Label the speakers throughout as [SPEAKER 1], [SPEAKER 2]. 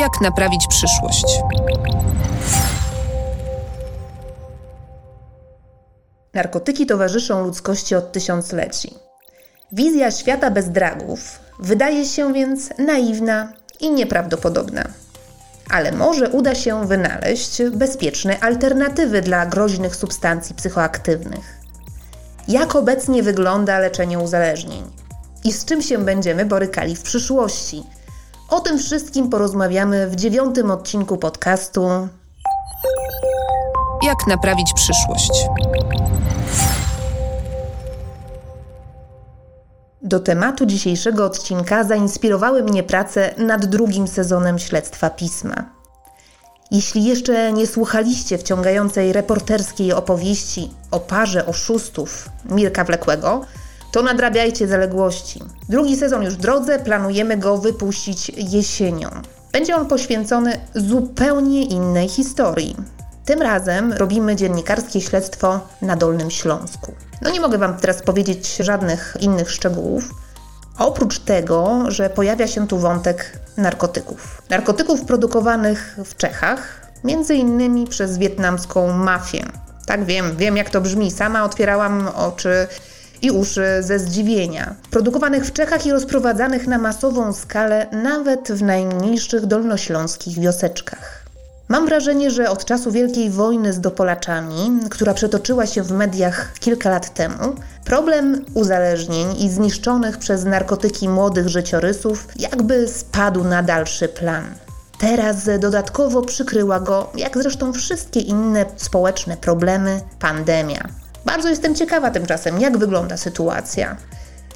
[SPEAKER 1] Jak naprawić przyszłość?
[SPEAKER 2] Narkotyki towarzyszą ludzkości od tysiącleci. Wizja świata bez dragów wydaje się więc naiwna i nieprawdopodobna. Ale może uda się wynaleźć bezpieczne alternatywy dla groźnych substancji psychoaktywnych. Jak obecnie wygląda leczenie uzależnień? I z czym się będziemy borykali w przyszłości? O tym wszystkim porozmawiamy w dziewiątym odcinku podcastu
[SPEAKER 1] Jak naprawić przyszłość?
[SPEAKER 2] Do tematu dzisiejszego odcinka zainspirowały mnie prace nad drugim sezonem śledztwa pisma. Jeśli jeszcze nie słuchaliście wciągającej reporterskiej opowieści o parze oszustów Mirka Wlekłego, to nadrabiajcie zaległości. Drugi sezon już w drodze, planujemy go wypuścić jesienią. Będzie on poświęcony zupełnie innej historii. Tym razem robimy dziennikarskie śledztwo na Dolnym Śląsku. No nie mogę Wam teraz powiedzieć żadnych innych szczegółów, oprócz tego, że pojawia się tu wątek narkotyków. Narkotyków produkowanych w Czechach, między innymi przez wietnamską mafię. Tak wiem, wiem jak to brzmi. Sama otwierałam oczy i uszy ze zdziwienia. Produkowanych w Czechach i rozprowadzanych na masową skalę nawet w najmniejszych dolnośląskich wioseczkach. Mam wrażenie, że od czasu Wielkiej Wojny z dopolaczami, która przetoczyła się w mediach kilka lat temu, problem uzależnień i zniszczonych przez narkotyki młodych życiorysów jakby spadł na dalszy plan. Teraz dodatkowo przykryła go, jak zresztą wszystkie inne społeczne problemy, pandemia. Bardzo jestem ciekawa tymczasem, jak wygląda sytuacja.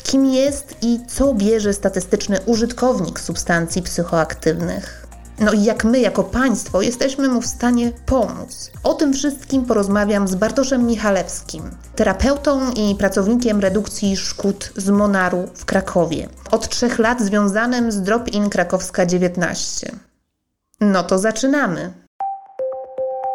[SPEAKER 2] Kim jest i co bierze statystyczny użytkownik substancji psychoaktywnych? No i jak my, jako państwo, jesteśmy mu w stanie pomóc. O tym wszystkim porozmawiam z Bartoszem Michalewskim, terapeutą i pracownikiem redukcji szkód z Monaru w Krakowie. Od trzech lat związanym z Drop-In Krakowska 19. No to zaczynamy.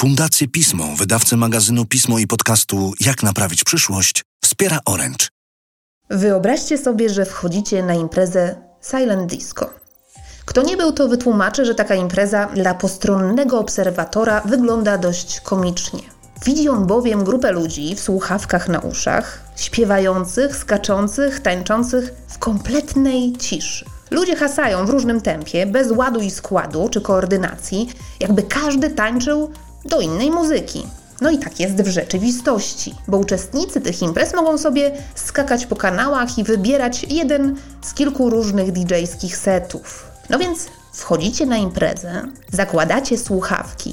[SPEAKER 3] Fundację Pismo, wydawcę magazynu Pismo i podcastu Jak naprawić przyszłość, wspiera Orange.
[SPEAKER 2] Wyobraźcie sobie, że wchodzicie na imprezę Silent Disco. Kto nie był, to wytłumaczę, że taka impreza dla postronnego obserwatora wygląda dość komicznie. Widzi on bowiem grupę ludzi w słuchawkach na uszach, śpiewających, skaczących, tańczących w kompletnej ciszy. Ludzie hasają w różnym tempie, bez ładu i składu czy koordynacji, jakby każdy tańczył do innej muzyki. No i tak jest w rzeczywistości, bo uczestnicy tych imprez mogą sobie skakać po kanałach i wybierać jeden z kilku różnych DJ-skich setów. No więc wchodzicie na imprezę, zakładacie słuchawki,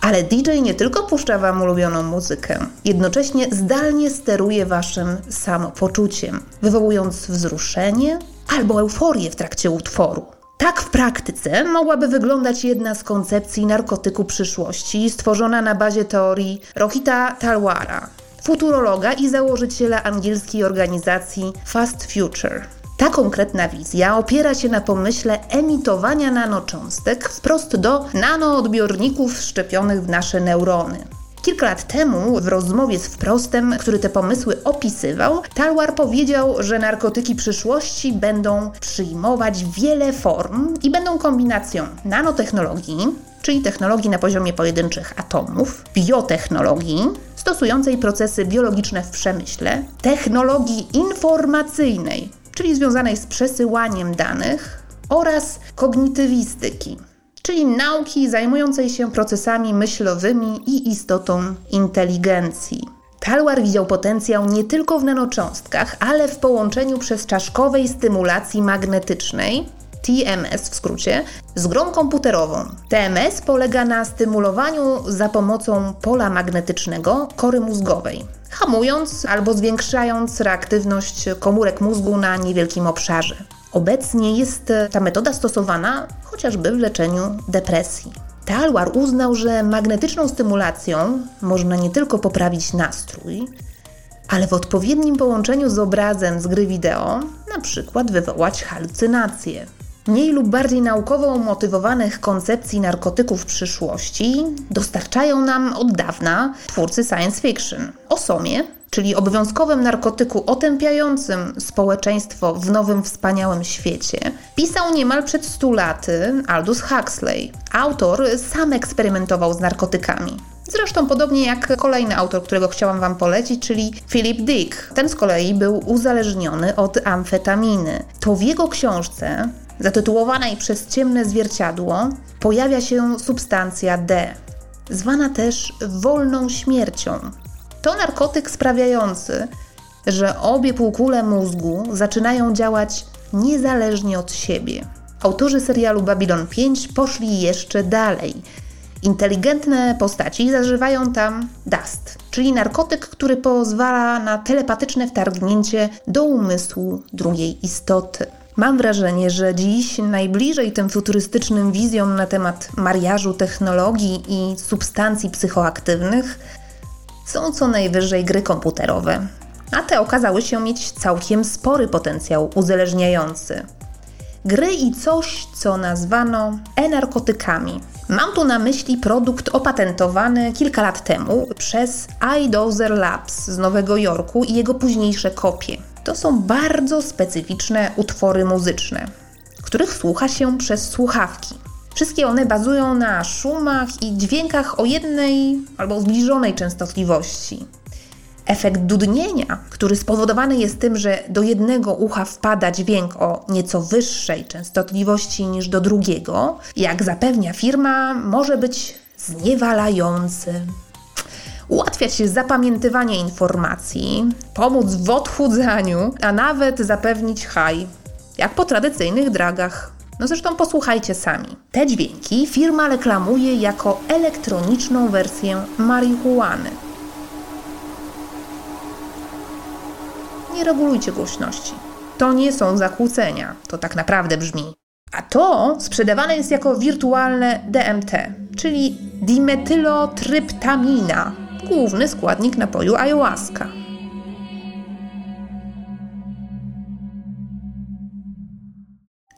[SPEAKER 2] ale DJ nie tylko puszcza Wam ulubioną muzykę, jednocześnie zdalnie steruje Waszym samopoczuciem, wywołując wzruszenie albo euforię w trakcie utworu. Tak w praktyce mogłaby wyglądać jedna z koncepcji narkotyku przyszłości, stworzona na bazie teorii Rohita Talwara, futurologa i założyciela angielskiej organizacji Fast Future. Ta konkretna wizja opiera się na pomyśle emitowania nanocząstek wprost do nanoodbiorników szczepionych w nasze neurony. Kilka lat temu w rozmowie z Wprostem, który te pomysły opisywał, Talwar powiedział, że narkotyki przyszłości będą przyjmować wiele form i będą kombinacją nanotechnologii, czyli technologii na poziomie pojedynczych atomów, biotechnologii, stosującej procesy biologiczne w przemyśle, technologii informacyjnej, czyli związanej z przesyłaniem danych oraz kognitywistyki, czyli nauki zajmującej się procesami myślowymi i istotą inteligencji. Talwar widział potencjał nie tylko w nanocząstkach, ale w połączeniu przez czaszkowej stymulacji magnetycznej, TMS w skrócie, z grą komputerową. TMS polega na stymulowaniu za pomocą pola magnetycznego kory mózgowej, hamując albo zwiększając reaktywność komórek mózgu na niewielkim obszarze. Obecnie jest ta metoda stosowana chociażby w leczeniu depresji. Talwar uznał, że magnetyczną stymulacją można nie tylko poprawić nastrój, ale w odpowiednim połączeniu z obrazem z gry wideo na przykład wywołać halucynacje. Mniej lub bardziej naukowo motywowanych koncepcji narkotyków przyszłości dostarczają nam od dawna twórcy science fiction. O Somie, czyli obowiązkowym narkotyku otępiającym społeczeństwo w nowym wspaniałym świecie, pisał niemal przed 100 laty Aldous Huxley. Autor sam eksperymentował z narkotykami. Zresztą podobnie jak kolejny autor, którego chciałam Wam polecić, czyli Philip Dick. Ten z kolei był uzależniony od amfetaminy. To w jego książce, zatytułowanej przez ciemne zwierciadło, pojawia się substancja D, zwana też wolną śmiercią. To narkotyk sprawiający, że obie półkule mózgu zaczynają działać niezależnie od siebie. Autorzy serialu Babylon 5 poszli jeszcze dalej. Inteligentne postaci zażywają tam dust, czyli narkotyk, który pozwala na telepatyczne wtargnięcie do umysłu drugiej istoty. Mam wrażenie, że dziś najbliżej tym futurystycznym wizjom na temat mariażu technologii i substancji psychoaktywnych są co najwyżej gry komputerowe, a te okazały się mieć całkiem spory potencjał uzależniający. Gry i coś, co nazwano e-narkotykami. Mam tu na myśli produkt opatentowany kilka lat temu przez iDozer Labs z Nowego Jorku i jego późniejsze kopie. To są bardzo specyficzne utwory muzyczne, których słucha się przez słuchawki. Wszystkie one bazują na szumach i dźwiękach o jednej albo zbliżonej częstotliwości. Efekt dudnienia, który spowodowany jest tym, że do jednego ucha wpada dźwięk o nieco wyższej częstotliwości niż do drugiego, jak zapewnia firma, może być zniewalający. Ułatwiać zapamiętywanie informacji, pomóc w odchudzaniu, a nawet zapewnić haj, jak po tradycyjnych dragach. No zresztą posłuchajcie sami. Te dźwięki firma reklamuje jako elektroniczną wersję marihuany. Nie regulujcie głośności. To nie są zakłócenia, to tak naprawdę brzmi. A to sprzedawane jest jako wirtualne DMT, czyli dimetylotryptamina, główny składnik napoju ayahuasca.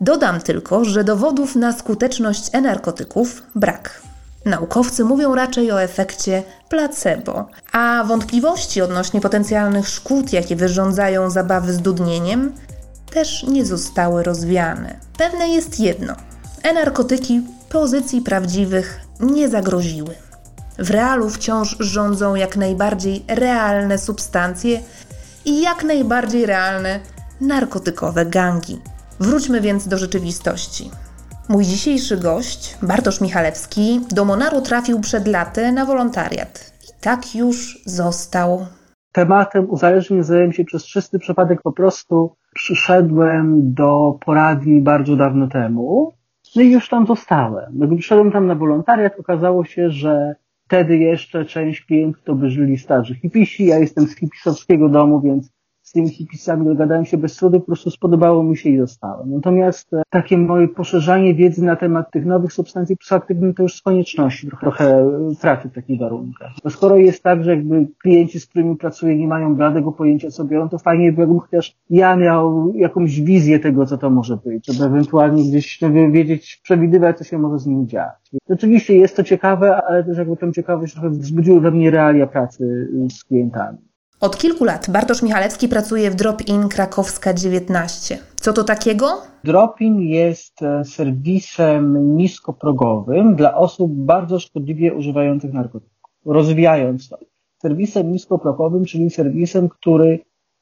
[SPEAKER 2] Dodam tylko, że dowodów na skuteczność e-narkotyków brak. Naukowcy mówią raczej o efekcie placebo, a wątpliwości odnośnie potencjalnych szkód, jakie wyrządzają zabawy z dudnieniem, też nie zostały rozwiane. Pewne jest jedno: e-narkotyki pozycji prawdziwych nie zagroziły. W realu wciąż rządzą jak najbardziej realne substancje i jak najbardziej realne narkotykowe gangi. Wróćmy więc do rzeczywistości. Mój dzisiejszy gość, Bartosz Michalewski, do Monaru trafił przed laty na wolontariat. I tak już został.
[SPEAKER 4] Tematem uzależnień zająłem się przez czysty przypadek. Po prostu przyszedłem do poradni bardzo dawno temu. No i już tam zostałem. Gdy przyszedłem tam na wolontariat, okazało się, że wtedy jeszcze część klientów to by żyli starzy hipisi. Ja jestem z hipisowskiego domu, więc tymi hipisami dogadałem się bez trudu, po prostu spodobało mi się i zostałem. Natomiast e, takie moje poszerzanie wiedzy na temat tych nowych substancji psychoaktywnych to już z konieczności, trochę pracy w takich warunkach. Bo skoro jest tak, że jakby klienci, z którymi pracuję, nie mają bladego pojęcia, co biorą, to fajnie by jakbym chociaż ja miał jakąś wizję tego, co to może być, żeby ewentualnie gdzieś wiedzieć, przewidywać, co się może z nim dziać. Oczywiście jest to ciekawe, ale też jakby tę ciekawość trochę wzbudziły we mnie realia pracy z klientami.
[SPEAKER 2] Od kilku lat Bartosz Michalewski pracuje w Drop-In Krakowska 19. Co to takiego?
[SPEAKER 4] Drop-In jest e, serwisem niskoprogowym dla osób bardzo szkodliwie używających narkotyków. Rozwijając to. Serwisem niskoprogowym, czyli serwisem, który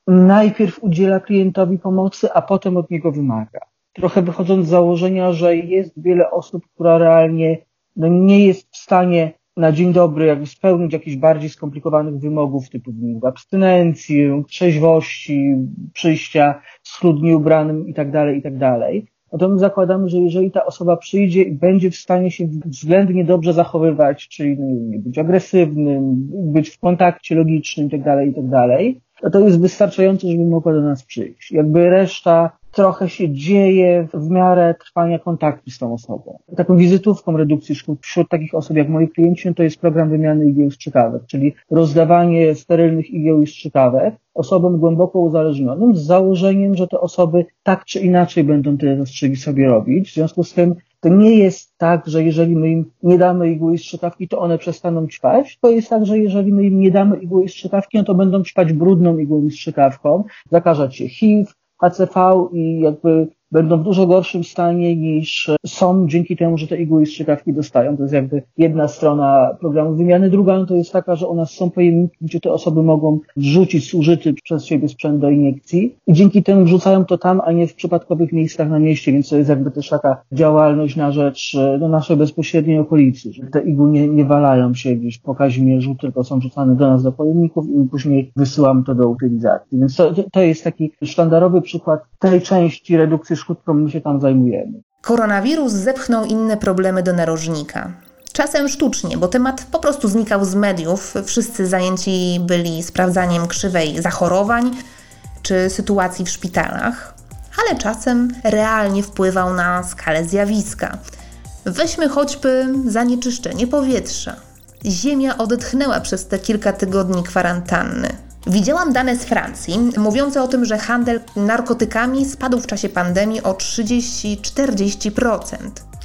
[SPEAKER 4] najpierw udziela klientowi pomocy, a potem od niego wymaga. trochę wychodząc z założenia, że jest wiele osób, która realnie no, nie jest w stanie na dzień dobry jakby spełnić jakichś bardziej skomplikowanych wymogów typu abstynencji, trzeźwości, przyjścia schludnie ubranym i tak dalej, i tak dalej. No zakładamy, że jeżeli ta osoba przyjdzie i będzie w stanie się względnie dobrze zachowywać, czyli no, nie być agresywnym, być w kontakcie logicznym i tak dalej, i dalej, to to jest wystarczające, żeby mogła do nas przyjść. Jakby reszta trochę się dzieje w miarę trwania kontaktu z tą osobą. Taką wizytówką redukcji szkód wśród takich osób jak moi klienci no to jest program wymiany igieł strzykawek, czyli rozdawanie sterylnych igieł i strzykawek osobom głęboko uzależnionym z założeniem, że te osoby tak czy inaczej będą te rozstrzygi sobie robić. W związku z tym to nie jest tak, że jeżeli my im nie damy igły i strzykawki, to one przestaną ćpać. To jest tak, że jeżeli my im nie damy igły i strzykawki, no to będą ćpać brudną igłą i strzykawką, zakażać się HIV, HCV i jakby będą w dużo gorszym stanie niż są dzięki temu, że te igły i strzykawki dostają. To jest jakby jedna strona programu wymiany. Druga to jest taka, że u nas są pojemniki, gdzie te osoby mogą wrzucić zużyty przez siebie sprzęt do iniekcji i dzięki temu wrzucają to tam, a nie w przypadkowych miejscach na mieście, więc to jest jakby też taka działalność na rzecz no, naszej bezpośredniej okolicy, że te igły nie, nie walają się gdzieś po Kazimierzu, tylko są rzucane do nas do pojemników i później wysyłamy to do utylizacji. Więc to, to jest taki sztandarowy przykład tej części redukcji którą my się tam zajmujemy.
[SPEAKER 2] Koronawirus zepchnął inne problemy do narożnika. Czasem sztucznie, bo temat po prostu znikał z mediów. Wszyscy zajęci byli sprawdzaniem krzywej zachorowań czy sytuacji w szpitalach, ale czasem realnie wpływał na skalę zjawiska. Weźmy choćby zanieczyszczenie powietrza. Ziemia odetchnęła przez te kilka tygodni kwarantanny. Widziałam dane z Francji mówiące o tym, że handel narkotykami spadł w czasie pandemii o 30-40%.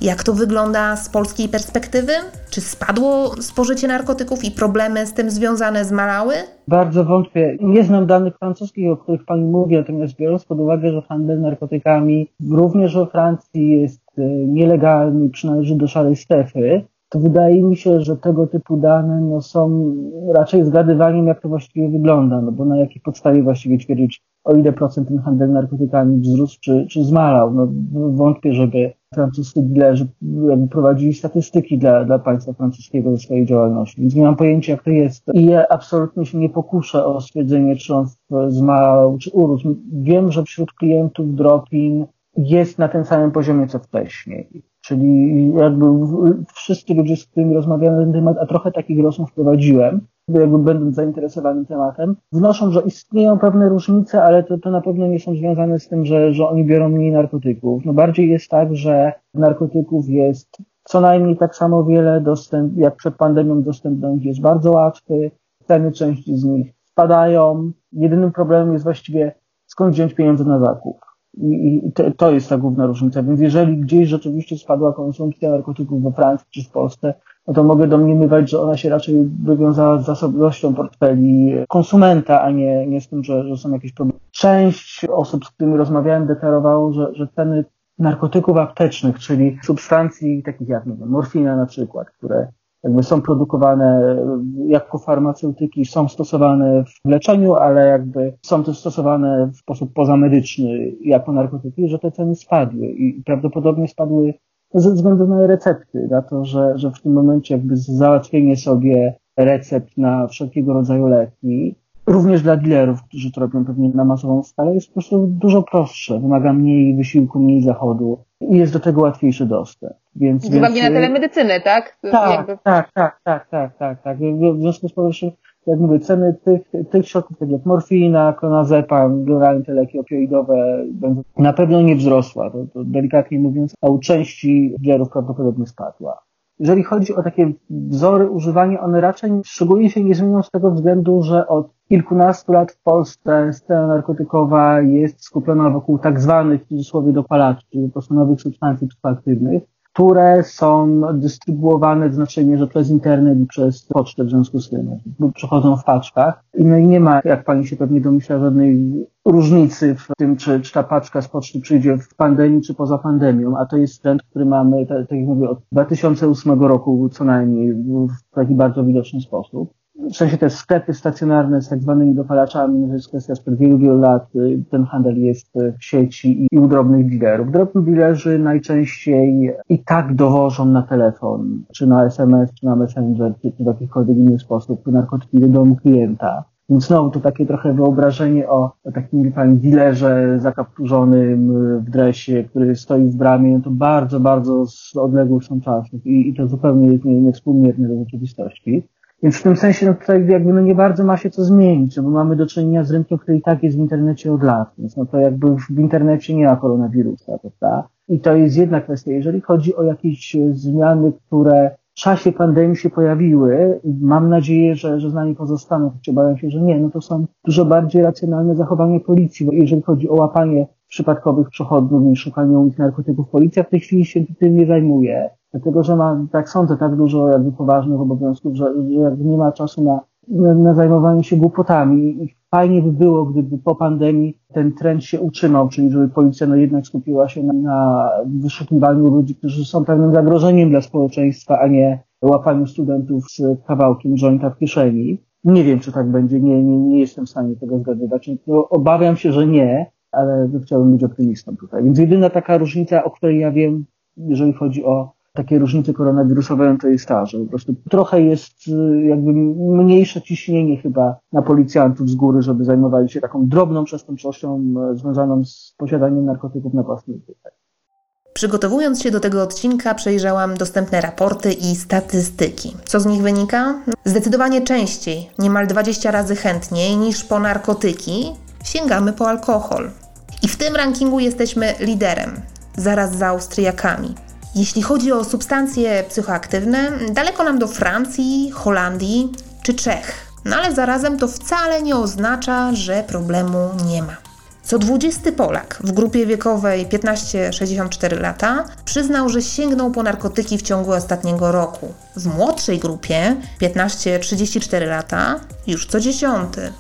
[SPEAKER 2] Jak to wygląda z polskiej perspektywy? Czy spadło spożycie narkotyków i problemy z tym związane zmalały?
[SPEAKER 4] Bardzo wątpię. Nie znam danych francuskich, o których Pani mówi, natomiast biorąc pod uwagę, że handel narkotykami również we Francji jest e, nielegalny przynależy do szarej strefy, to wydaje mi się, że tego typu dane no, są raczej zgadywaniem, jak to właściwie wygląda, no bo na jakiej podstawie właściwie twierdzić, o ile procent ten handel narkotykami wzrósł czy, czy zmalał. No, wątpię, żeby francuscy dilerzy prowadzili statystyki dla, dla państwa francuskiego ze swojej działalności, więc nie mam pojęcia, jak to jest. I ja absolutnie się nie pokuszę o stwierdzenie, czy on zmalał, czy urósł. Wiem, że wśród klientów Dropin jest na tym samym poziomie, co wcześniej. Czyli jakby wszyscy ludzie, z którymi rozmawiałem na ten temat, a trochę takich rozmów prowadziłem, jakby będąc zainteresowanym tematem, wnoszą, że istnieją pewne różnice, ale to, to na pewno nie są związane z tym, że, że oni biorą mniej narkotyków. No bardziej jest tak, że narkotyków jest co najmniej tak samo wiele, dostęp, jak przed pandemią dostęp do nich jest bardzo łatwy, ceny części z nich spadają. Jedynym problemem jest właściwie skąd wziąć pieniądze na zakup. I to, to jest ta główna różnica. Więc jeżeli gdzieś rzeczywiście spadła konsumpcja narkotyków we Francji czy w Polsce, no to mogę domniemywać, że ona się raczej wywiązała z zasobnością portfeli konsumenta, a nie, nie z tym, że, że są jakieś problemy. Część osób, z którymi rozmawiałem, deklarowało, że, że ceny narkotyków aptecznych, czyli substancji takich jak nie wiem, morfina na przykład, które jakby są produkowane jako farmaceutyki, są stosowane w leczeniu, ale jakby są też stosowane w sposób pozamedyczny jako narkotyki, że te ceny spadły i prawdopodobnie spadły ze względu na recepty, na to, że, że w tym momencie jakby załatwienie sobie recept na wszelkiego rodzaju leki, również dla dealerów, którzy to robią pewnie na masową skalę, jest po prostu dużo prostsze, wymaga mniej wysiłku, mniej zachodu i jest do tego łatwiejszy dostęp.
[SPEAKER 1] Więc, Z uwagi na telemedycynę, tak?
[SPEAKER 4] Tak, jakby... tak, tak, tak, tak, tak, tak. W związku z powyższym, jak mówię, ceny tych, tych środków, tak jak morfina, klonazepam, generalnie te leki opioidowe, na pewno nie wzrosła, to, to delikatnie mówiąc, a u części dealerów prawdopodobnie spadła. Jeżeli chodzi o takie wzory używania, one raczej szczególnie się nie zmienią z tego względu, że od kilkunastu lat w Polsce scena narkotykowa jest skupiona wokół tak zwanych w cudzysłowie dopalaczy, czyli po nowych substancji psychoaktywnych które są dystrybuowane w znacznej mierze przez internet i przez pocztę w związku z tym. Przechodzą w paczkach. I no i nie ma, jak pani się pewnie domyśla, żadnej różnicy w tym, czy, czy ta paczka z poczty przyjdzie w pandemii, czy poza pandemią, a to jest trend, który mamy, tak, tak jak mówię, od 2008 roku co najmniej w taki bardzo widoczny sposób. W sensie te sklepy stacjonarne z tak zwanymi dopalaczami, no to jest kwestia sprzed wielu, wielu lat. Ten handel jest w sieci i u drobnych dealerów. Drobni dealerzy najczęściej i tak dowożą na telefon, czy na SMS, czy na Messenger, czy w jakikolwiek inny sposób narkotyki do domu klienta. Więc znowu to takie trochę wyobrażenie o, o takim, wie dilerze zakapturzonym w dresie, który stoi w bramie, no to bardzo, bardzo z odległych są czasów i, i to zupełnie jest niewspółmierne do rzeczywistości. Więc w tym sensie no tutaj jakby no nie bardzo ma się co zmienić, no bo mamy do czynienia z rynkiem, który i tak jest w internecie od lat, więc no to jakby w internecie nie ma koronawirusa, prawda? I to jest jedna kwestia. Jeżeli chodzi o jakieś zmiany, które w czasie pandemii się pojawiły, mam nadzieję, że, że z nami pozostaną, choć obawiam się, że nie, no to są dużo bardziej racjonalne zachowania policji, bo jeżeli chodzi o łapanie przypadkowych przechodniów i szukanie u nich narkotyków, policja w tej chwili się tym nie zajmuje dlatego że ma, tak sądzę, tak dużo jakby poważnych obowiązków, że, że jakby nie ma czasu na, na, na zajmowanie się głupotami i fajnie by było, gdyby po pandemii ten trend się utrzymał, czyli żeby policja no jednak skupiła się na, na wyszukiwaniu ludzi, którzy są pewnym zagrożeniem dla społeczeństwa, a nie łapaniu studentów z kawałkiem jointa w kieszeni. Nie wiem, czy tak będzie, nie, nie, nie jestem w stanie tego zgadywać. No, obawiam się, że nie, ale chciałbym być optymistą tutaj. Więc jedyna taka różnica, o której ja wiem, jeżeli chodzi o takie różnice koronawirusowe to jest ta, że po prostu trochę jest y, jakby mniejsze ciśnienie chyba na policjantów z góry, żeby zajmowali się taką drobną przestępczością e, związaną z posiadaniem narkotyków napastników.
[SPEAKER 2] Przygotowując się do tego odcinka, przejrzałam dostępne raporty i statystyki. Co z nich wynika? Zdecydowanie częściej, niemal 20 razy chętniej niż po narkotyki, sięgamy po alkohol. I w tym rankingu jesteśmy liderem, zaraz za Austriakami. Jeśli chodzi o substancje psychoaktywne, daleko nam do Francji, Holandii czy Czech. No ale zarazem to wcale nie oznacza, że problemu nie ma. Co 20 Polak w grupie wiekowej 15-64 lata przyznał, że sięgnął po narkotyki w ciągu ostatniego roku. W młodszej grupie 15-34 lata już co dziesiąty.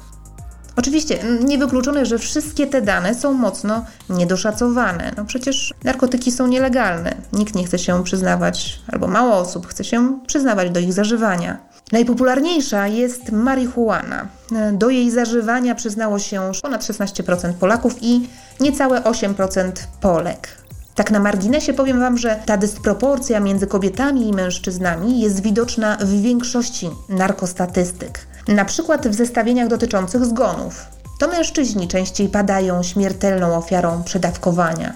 [SPEAKER 2] Oczywiście niewykluczone, że wszystkie te dane są mocno niedoszacowane. No przecież narkotyki są nielegalne. Nikt nie chce się przyznawać, albo mało osób chce się przyznawać do ich zażywania. Najpopularniejsza jest marihuana. Do jej zażywania przyznało się ponad 16% Polaków i niecałe 8% Polek. Tak na marginesie powiem Wam, że ta dysproporcja między kobietami i mężczyznami jest widoczna w większości narkostatystyk. Na przykład w zestawieniach dotyczących zgonów. To mężczyźni częściej padają śmiertelną ofiarą przedawkowania.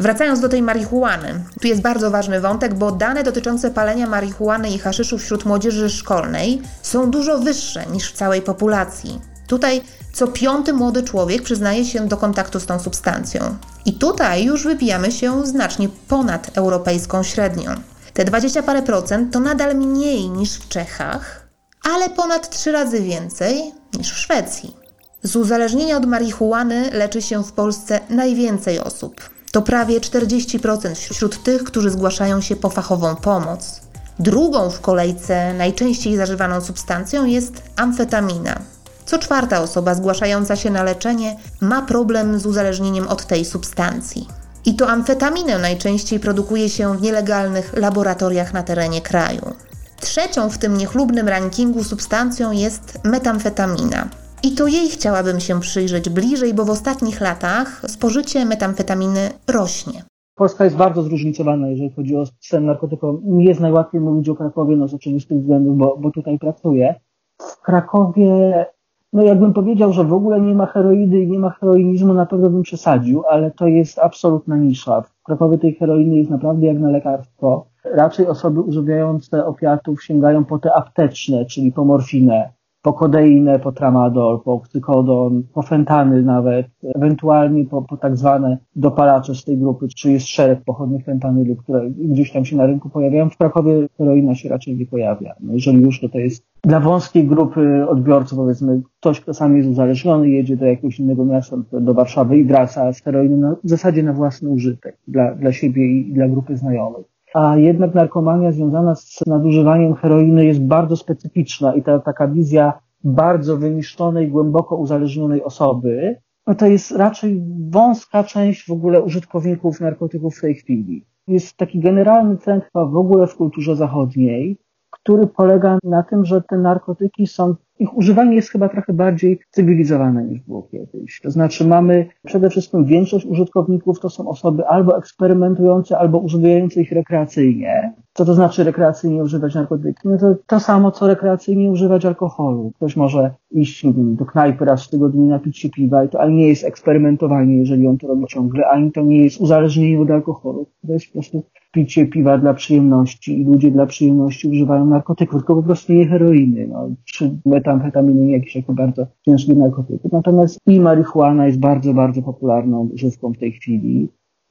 [SPEAKER 2] Wracając do tej marihuany, tu jest bardzo ważny wątek, bo dane dotyczące palenia marihuany i haszyszu wśród młodzieży szkolnej są dużo wyższe niż w całej populacji. Tutaj co piąty młody człowiek przyznaje się do kontaktu z tą substancją. I tutaj już wypijamy się znacznie ponad europejską średnią. Te 20 parę procent to nadal mniej niż w Czechach, ale ponad trzy razy więcej niż w Szwecji. Z uzależnienia od marihuany leczy się w Polsce najwięcej osób. To prawie 40% wśród tych, którzy zgłaszają się po fachową pomoc. Drugą w kolejce najczęściej zażywaną substancją jest amfetamina. Co czwarta osoba zgłaszająca się na leczenie ma problem z uzależnieniem od tej substancji. I to amfetaminę najczęściej produkuje się w nielegalnych laboratoriach na terenie kraju. Trzecią w tym niechlubnym rankingu substancją jest metamfetamina. I to jej chciałabym się przyjrzeć bliżej, bo w ostatnich latach spożycie metamfetaminy rośnie.
[SPEAKER 4] Polska jest bardzo zróżnicowana, jeżeli chodzi o scenę narkotykową. Nie jest najłatwiej mówić o Krakowie, no z oczywistych względów, bo, bo tutaj pracuję. W Krakowie, no jakbym powiedział, że w ogóle nie ma heroidy i nie ma heroinizmu, na pewno bym przesadził, ale to jest absolutna nisza. W Krakowie tej heroiny jest naprawdę jak na lekarstwo raczej osoby używiające opiatów sięgają po te apteczne, czyli po morfinę, po kodeinę, po tramadol, po oksykodon, po fentanyl nawet, ewentualnie po, po tak zwane dopalacze z tej grupy, czy jest szereg pochodnych fentanylu, które gdzieś tam się na rynku pojawiają. W Krakowie heroina się raczej nie pojawia. No jeżeli już, to to jest dla wąskiej grupy odbiorców, powiedzmy, ktoś, kto sam jest uzależniony, jedzie do jakiegoś innego miasta, do Warszawy i wraca z heroiną w zasadzie na własny użytek, dla, dla siebie i dla grupy znajomych a jednak narkomania związana z nadużywaniem heroiny jest bardzo specyficzna i ta taka wizja bardzo wyniszczonej, głęboko uzależnionej osoby, no to jest raczej wąska część w ogóle użytkowników narkotyków w tej chwili. Jest taki generalny trend w ogóle w kulturze zachodniej, który polega na tym, że te narkotyki są ich używanie jest chyba trochę bardziej cywilizowane niż było kiedyś. To znaczy mamy przede wszystkim większość użytkowników to są osoby albo eksperymentujące, albo używające ich rekreacyjnie. Co to znaczy rekreacyjnie używać narkotyków? No to to samo, co rekreacyjnie używać alkoholu. Ktoś może iść wiem, do knajpy raz w tygodniu napić się piwa, i to ani nie jest eksperymentowanie, jeżeli on to robi ciągle, ani to nie jest uzależnienie od alkoholu. To jest po prostu picie piwa dla przyjemności i ludzie dla przyjemności używają narkotyków, tylko po prostu nie heroiny, no, czy metamfetaminy, jakieś jako bardzo ciężkie narkotyki. Natomiast i marihuana jest bardzo, bardzo popularną używką w tej chwili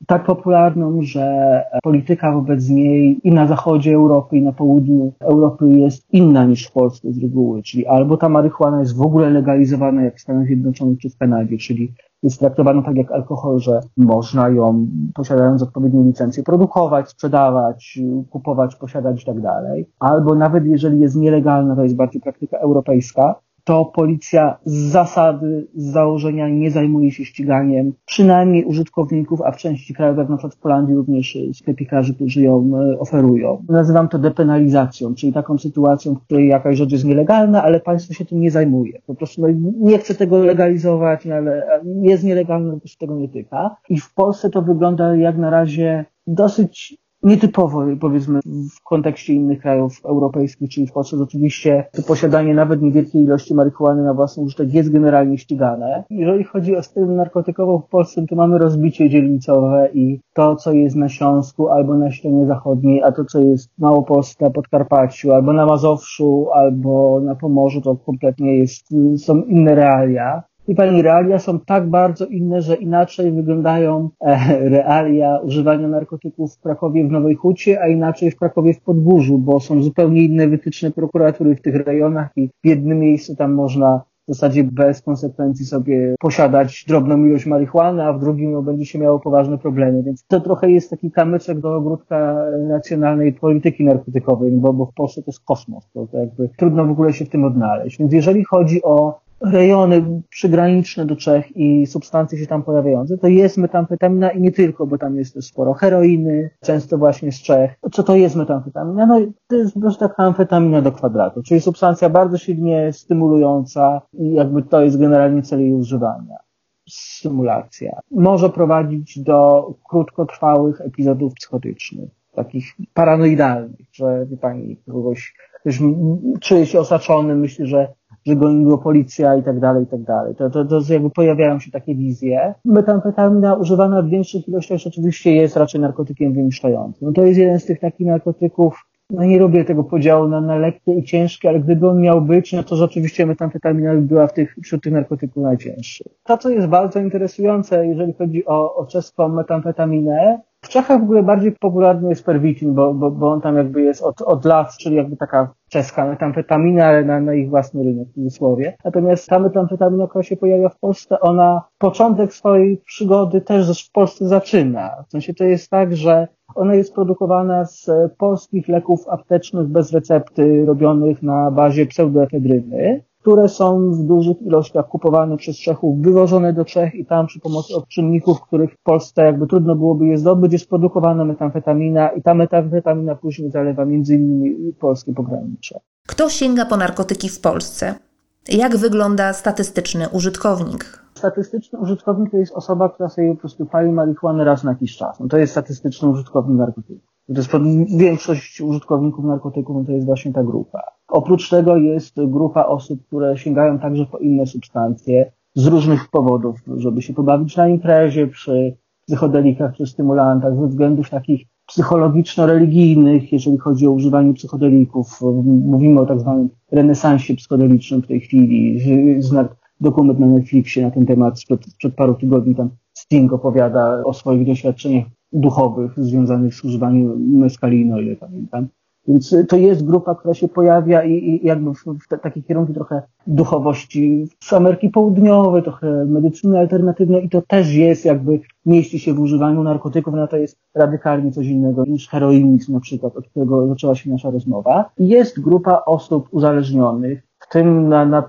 [SPEAKER 4] tak popularną, że polityka wobec niej i na zachodzie Europy, i na południu Europy jest inna niż w Polsce z reguły. Czyli albo ta marihuana jest w ogóle legalizowana jak w Stanach Zjednoczonych czy w Kanadzie, czyli jest traktowana tak jak alkohol, że można ją, posiadając odpowiednią licencję, produkować, sprzedawać, kupować, posiadać i tak dalej. Albo nawet jeżeli jest nielegalna, to jest bardziej praktyka europejska, to policja z zasady, z założenia nie zajmuje się ściganiem przynajmniej użytkowników, a w części krajów, jak na przykład w Polandii również sklepikarzy, którzy ją e, oferują. Nazywam to depenalizacją, czyli taką sytuacją, w której jakaś rzecz jest nielegalna, ale państwo się tym nie zajmuje. Po prostu no, nie chce tego legalizować, ale jest nielegalne, to się tego nie tyka. I w Polsce to wygląda jak na razie dosyć nietypowo, powiedzmy, w kontekście innych krajów europejskich, czyli w Polsce oczywiście posiadanie nawet niewielkiej ilości marihuany na własny użytek jest generalnie ścigane. Jeżeli chodzi o styl narkotykową w Polsce, to mamy rozbicie dzielnicowe i to, co jest na Śląsku albo na ścianie zachodniej, a to, co jest w Małopolsce, Podkarpaciu, albo na Mazowszu, albo na Pomorzu, to kompletnie jest, są inne realia. I pani, realia są tak bardzo inne, że inaczej wyglądają e, realia używania narkotyków w Krakowie w Nowej Hucie, a inaczej w Krakowie w Podgórzu, bo są zupełnie inne wytyczne prokuratury w tych rejonach i w jednym miejscu tam można w zasadzie bez konsekwencji sobie posiadać drobną ilość marihuany, a w drugim no, będzie się miało poważne problemy. Więc to trochę jest taki kamyczek do ogródka nacjonalnej polityki narkotykowej, bo, bo w Polsce to jest kosmos. To, to jakby trudno w ogóle się w tym odnaleźć. Więc jeżeli chodzi o rejony przygraniczne do Czech i substancje się tam pojawiające, to jest metamfetamina i nie tylko, bo tam jest też sporo heroiny, często właśnie z Czech. Co to jest metamfetamina? No to jest po prostu taka amfetamina do kwadratu, czyli substancja bardzo silnie stymulująca i jakby to jest generalnie cel jej używania. Stymulacja. Może prowadzić do krótkotrwałych epizodów psychotycznych, takich paranoidalnych, że wie pani, kogoś, ktoś czuje się osaczony, myśli, że że goni go policja i tak dalej, i tak dalej. To, to, to jakby pojawiają się takie wizje. Metamfetamina używana w większych ilościach rzeczywiście jest raczej narkotykiem wyniszczającym. No to jest jeden z tych takich narkotyków, no nie robię tego podziału na, na lekkie i ciężkie, ale gdyby on miał być, no to rzeczywiście metamfetamina była w tych, wśród tych narkotyków najcięższy. To, co jest bardzo interesujące, jeżeli chodzi o, o czeską metamfetaminę, w Czechach w ogóle bardziej popularny jest pervitin, bo, bo, bo on tam jakby jest od, od lat, czyli jakby taka czeska metamfetamina, ale na, na ich własny rynek w cudzysłowie. Natomiast ta metamfetamina, która się pojawia w Polsce, ona początek swojej przygody też w Polsce zaczyna. W sensie to jest tak, że ona jest produkowana z polskich leków aptecznych bez recepty, robionych na bazie pseudoefedryny które są w dużych ilościach kupowane przez Czechów, wywożone do Czech i tam przy pomocy odczynników, których w Polsce jakby trudno byłoby je zdobyć, jest produkowana metamfetamina i ta metamfetamina później zalewa między innymi polskie pogranicze.
[SPEAKER 2] Kto sięga po narkotyki w Polsce? Jak wygląda statystyczny użytkownik?
[SPEAKER 4] Statystyczny użytkownik to jest osoba, która sobie po prostu pali marihuanę raz na jakiś czas. No to jest statystyczny użytkownik narkotyków. To jest większość użytkowników narkotyków no to jest właśnie ta grupa. Oprócz tego jest grupa osób, które sięgają także po inne substancje z różnych powodów, żeby się pobawić na imprezie, przy psychodelikach czy stymulantach, ze względów takich psychologiczno-religijnych, jeżeli chodzi o używanie psychodelików. Mówimy o tak zwanym renesansie psychodelicznym w tej chwili. Znak dokument na Netflixie na ten temat sprzed, sprzed paru tygodni tam Sting opowiada o swoich doświadczeniach duchowych związanych z używaniem meskaliny, o ile pamiętam. Więc to jest grupa, która się pojawia i, i jakby w, w takie kierunki trochę duchowości z Ameryki Południowej, trochę medycyny alternatywnej i to też jest jakby, mieści się w używaniu narkotyków, no to jest radykalnie coś innego niż heroinizm na przykład, od którego zaczęła się nasza rozmowa. Jest grupa osób uzależnionych, w tym na, na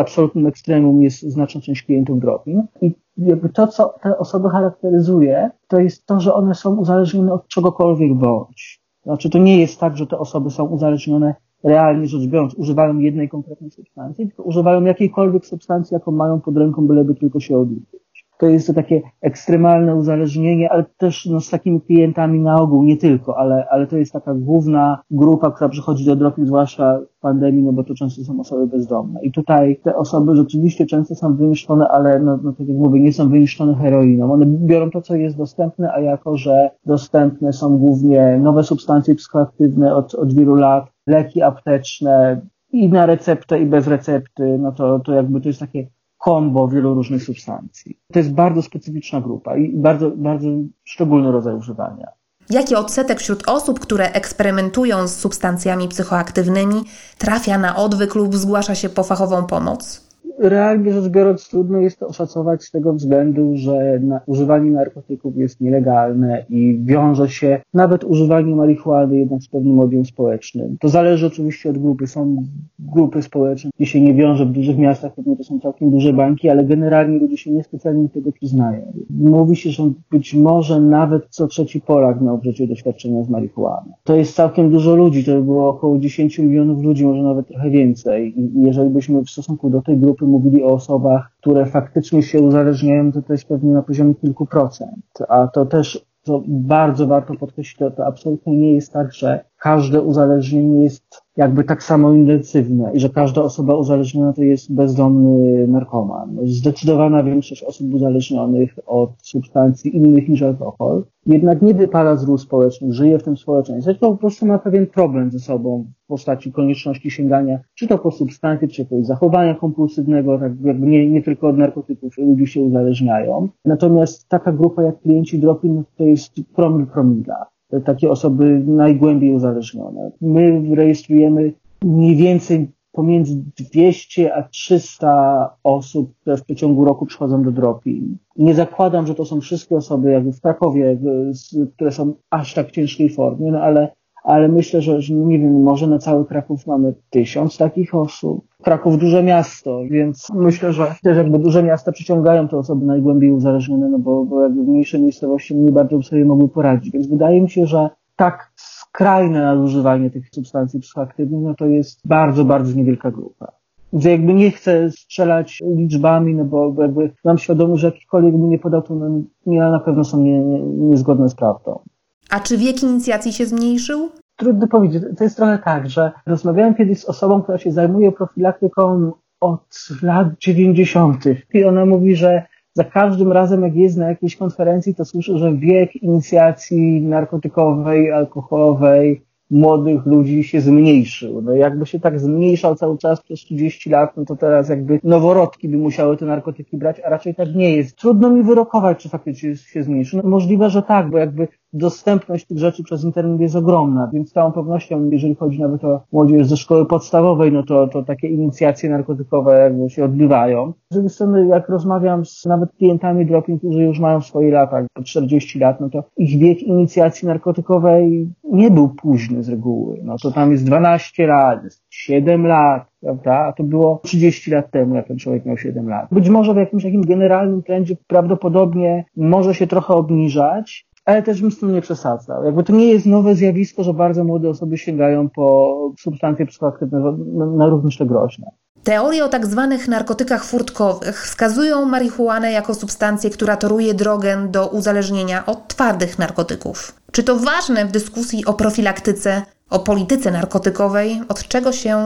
[SPEAKER 4] absolutnym ekstremum jest znaczna część klientów drogin i jakby to, co te osoby charakteryzuje, to jest to, że one są uzależnione od czegokolwiek bądź. Znaczy, to nie jest tak, że te osoby są uzależnione realnie rzecz biorąc używają jednej konkretnej substancji, tylko używają jakiejkolwiek substancji, jaką mają pod ręką, byleby tylko się odliczyć. To jest to takie ekstremalne uzależnienie, ale też no, z takimi klientami na ogół, nie tylko, ale, ale to jest taka główna grupa, która przychodzi do drogi, zwłaszcza w pandemii, no bo to często są osoby bezdomne. I tutaj te osoby rzeczywiście często są wyniszczone, ale no, no tak jak mówię, nie są wyniszczone heroiną. One biorą to, co jest dostępne, a jako, że dostępne są głównie nowe substancje psychoaktywne od, od wielu lat, leki apteczne, i na receptę, i bez recepty, no to, to jakby to jest takie kombo wielu różnych substancji. To jest bardzo specyficzna grupa i bardzo, bardzo szczególny rodzaj używania.
[SPEAKER 2] Jaki odsetek wśród osób, które eksperymentują z substancjami psychoaktywnymi, trafia na odwyk lub zgłasza się po fachową pomoc?
[SPEAKER 4] Realnie rzecz biorąc trudno jest to oszacować z tego względu, że na, używanie narkotyków jest nielegalne i wiąże się nawet używanie marihuany jednak z pewnym odiem społecznym. To zależy oczywiście od grupy. Są grupy społeczne, gdzie się nie wiąże w dużych miastach, pewnie to są całkiem duże banki, ale generalnie ludzie się niespecjalnie tego przyznają. Mówi się, że być może nawet co trzeci Polak miał w życiu doświadczenia z marihuaną. To jest całkiem dużo ludzi, to by było około 10 milionów ludzi, może nawet trochę więcej. I jeżeli byśmy w stosunku do tej grupy mówili o osobach, które faktycznie się uzależniają, to to jest pewnie na poziomie kilku procent. A to też, co bardzo warto podkreślić, to, to absolutnie nie jest tak, że każde uzależnienie jest jakby tak samo intensywne i że każda osoba uzależniona to jest bezdomny narkoman. Zdecydowana większość osób uzależnionych od substancji innych niż alkohol jednak nie wypala z ról społecznych, żyje w tym społeczeństwie, tylko po prostu ma pewien problem ze sobą w postaci konieczności sięgania czy to po substancje, czy jakiegoś zachowania kompulsywnego, tak jakby nie, nie tylko od narkotyków ludzie się uzależniają. Natomiast taka grupa jak klienci drogi, no to jest promil promila takie osoby najgłębiej uzależnione. My rejestrujemy mniej więcej pomiędzy 200 a 300 osób, które w przeciągu roku przychodzą do drogi. Nie zakładam, że to są wszystkie osoby jakby w Krakowie, które są aż tak ciężkiej formie, no ale ale myślę, że, że nie wiem, może na cały Kraków mamy tysiąc takich osób. Kraków duże miasto, więc myślę, że też jakby duże miasta przyciągają te osoby najgłębiej uzależnione, no bo, bo jakby mniejsze miejscowości nie bardzo sobie mogły poradzić. Więc wydaje mi się, że tak skrajne nadużywanie tych substancji psychoaktywnych, no to jest bardzo, bardzo niewielka grupa. Że jakby nie chcę strzelać liczbami, no bo jakby mam świadomość, że jakikolwiek by nie podał, to no, na pewno są nie, nie, niezgodne z prawdą.
[SPEAKER 2] A czy wiek inicjacji się zmniejszył?
[SPEAKER 4] Trudno powiedzieć. To jest trochę tak, że rozmawiałem kiedyś z osobą, która się zajmuje profilaktyką od lat 90. I ona mówi, że za każdym razem, jak jest na jakiejś konferencji, to słyszę, że wiek inicjacji narkotykowej, alkoholowej młodych ludzi się zmniejszył. No jakby się tak zmniejszał cały czas przez 30 lat, no to teraz jakby noworodki by musiały te narkotyki brać, a raczej tak nie jest. Trudno mi wyrokować, czy faktycznie się zmniejszył. No możliwe, że tak, bo jakby dostępność tych rzeczy przez internet jest ogromna, więc z całą pewnością, jeżeli chodzi nawet o młodzież ze szkoły podstawowej, no to, to takie inicjacje narkotykowe jakby się odbywają. Z drugiej strony, jak rozmawiam z nawet klientami dropping, którzy już mają swoje lata, po 40 lat, no to ich wiek inicjacji narkotykowej nie był późny z reguły. No to tam jest 12 lat, 7 lat, prawda? A to było 30 lat temu, jak ten człowiek miał 7 lat. Być może w jakimś takim generalnym trendzie prawdopodobnie może się trochę obniżać, ale też bym z tym nie przesadzał. Jakby to nie jest nowe zjawisko, że bardzo młode osoby sięgają po substancje psychoaktywne na równie te groźne.
[SPEAKER 2] Teorie o tak zwanych narkotykach furtkowych wskazują marihuanę jako substancję, która toruje drogę do uzależnienia od twardych narkotyków. Czy to ważne w dyskusji o profilaktyce, o polityce narkotykowej, od czego się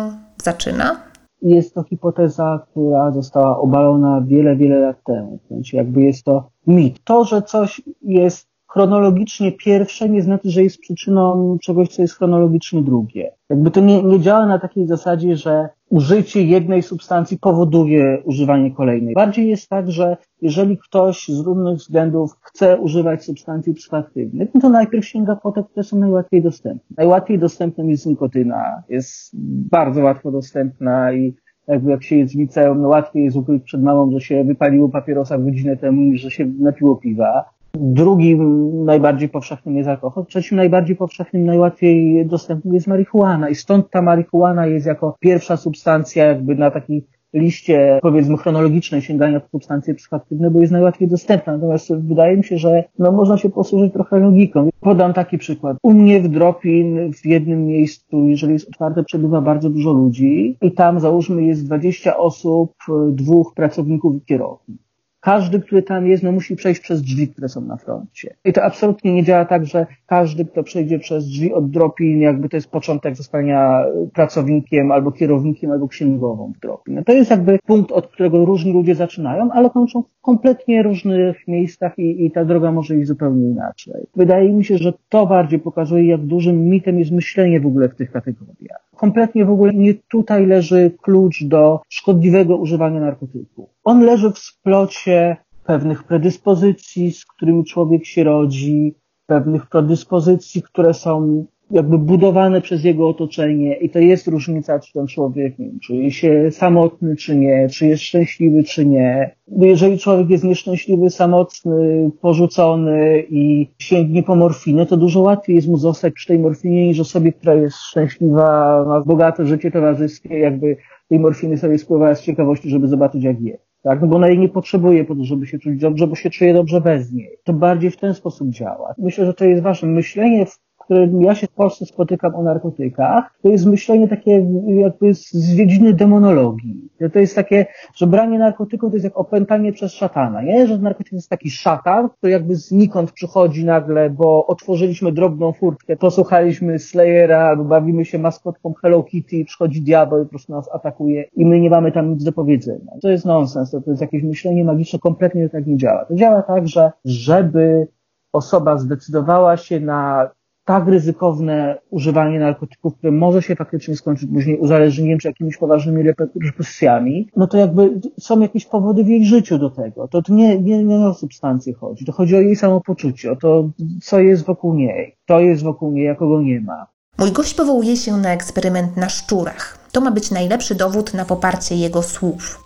[SPEAKER 2] zaczyna?
[SPEAKER 4] Jest to hipoteza, która została obalona wiele, wiele lat temu. W sensie jakby jest to mit. To, że coś jest chronologicznie pierwsze nie znaczy, że jest przyczyną czegoś, co jest chronologicznie drugie. Jakby to nie, nie działa na takiej zasadzie, że użycie jednej substancji powoduje używanie kolejnej. Bardziej jest tak, że jeżeli ktoś z różnych względów chce używać substancji psychoaktywnych, no to najpierw sięga po te, które są najłatwiej dostępne. Najłatwiej dostępna jest nikotyna, jest bardzo łatwo dostępna i jakby jak się jest w liceum, no łatwiej jest ukryć przed mamą, że się wypaliło papierosa godzinę temu, niż że się napiło piwa. Drugim najbardziej powszechnym jest alkohol, trzecim najbardziej powszechnym, najłatwiej dostępnym jest marihuana i stąd ta marihuana jest jako pierwsza substancja jakby na taki liście, powiedzmy, chronologicznej sięgania po substancje psychoaktywne, bo jest najłatwiej dostępna. Natomiast wydaje mi się, że no, można się posłużyć trochę logiką. Podam taki przykład. U mnie w Dropin w jednym miejscu, jeżeli jest otwarte, przebywa bardzo dużo ludzi i tam załóżmy jest 20 osób, dwóch pracowników i kierownik każdy, który tam jest, no musi przejść przez drzwi, które są na froncie. I to absolutnie nie działa tak, że każdy, kto przejdzie przez drzwi od dropin, jakby to jest początek zostania pracownikiem, albo kierownikiem, albo księgową w dropin. No to jest jakby punkt, od którego różni ludzie zaczynają, ale kończą w kompletnie różnych miejscach i, i ta droga może iść zupełnie inaczej. Wydaje mi się, że to bardziej pokazuje, jak dużym mitem jest myślenie w ogóle w tych kategoriach kompletnie w ogóle nie tutaj leży klucz do szkodliwego używania narkotyków. On leży w splocie pewnych predyspozycji, z którymi człowiek się rodzi, pewnych predyspozycji, które są jakby budowane przez jego otoczenie i to jest różnica, czy ten człowiek nie czuje się samotny, czy nie, czy jest szczęśliwy, czy nie. Jeżeli człowiek jest nieszczęśliwy, samotny, porzucony i sięgnie po morfinę, to dużo łatwiej jest mu zostać przy tej morfinie niż osobie, która jest szczęśliwa, ma bogate życie towarzyskie, jakby tej morfiny sobie spływa z ciekawości, żeby zobaczyć jak jest. Tak? No bo ona jej nie potrzebuje po to, żeby się czuć dobrze, bo się czuje dobrze bez niej. To bardziej w ten sposób działa. Myślę, że to jest ważne. Myślenie w którym ja się w Polsce spotykam o narkotykach, to jest myślenie takie jakby z dziedziny demonologii. To jest takie, że branie narkotyków to jest jak opętanie przez szatana, nie? Że narkotyk jest taki szatan, który jakby znikąd przychodzi nagle, bo otworzyliśmy drobną furtkę, posłuchaliśmy Slayera, bawimy się maskotką Hello Kitty i przychodzi diabeł i po prostu nas atakuje i my nie mamy tam nic do powiedzenia. To jest nonsens, to jest jakieś myślenie magiczne, kompletnie tak nie działa. To działa tak, że żeby osoba zdecydowała się na tak ryzykowne używanie narkotyków, które może się faktycznie skończyć później uzależnieniem czy jakimiś poważnymi reperkusjami, no to jakby są jakieś powody w jej życiu do tego. To nie, nie, nie o substancje chodzi. To chodzi o jej samopoczucie, o to, co jest wokół niej, kto jest wokół niej, a kogo nie ma.
[SPEAKER 2] Mój gość powołuje się na eksperyment na szczurach. To ma być najlepszy dowód na poparcie jego słów.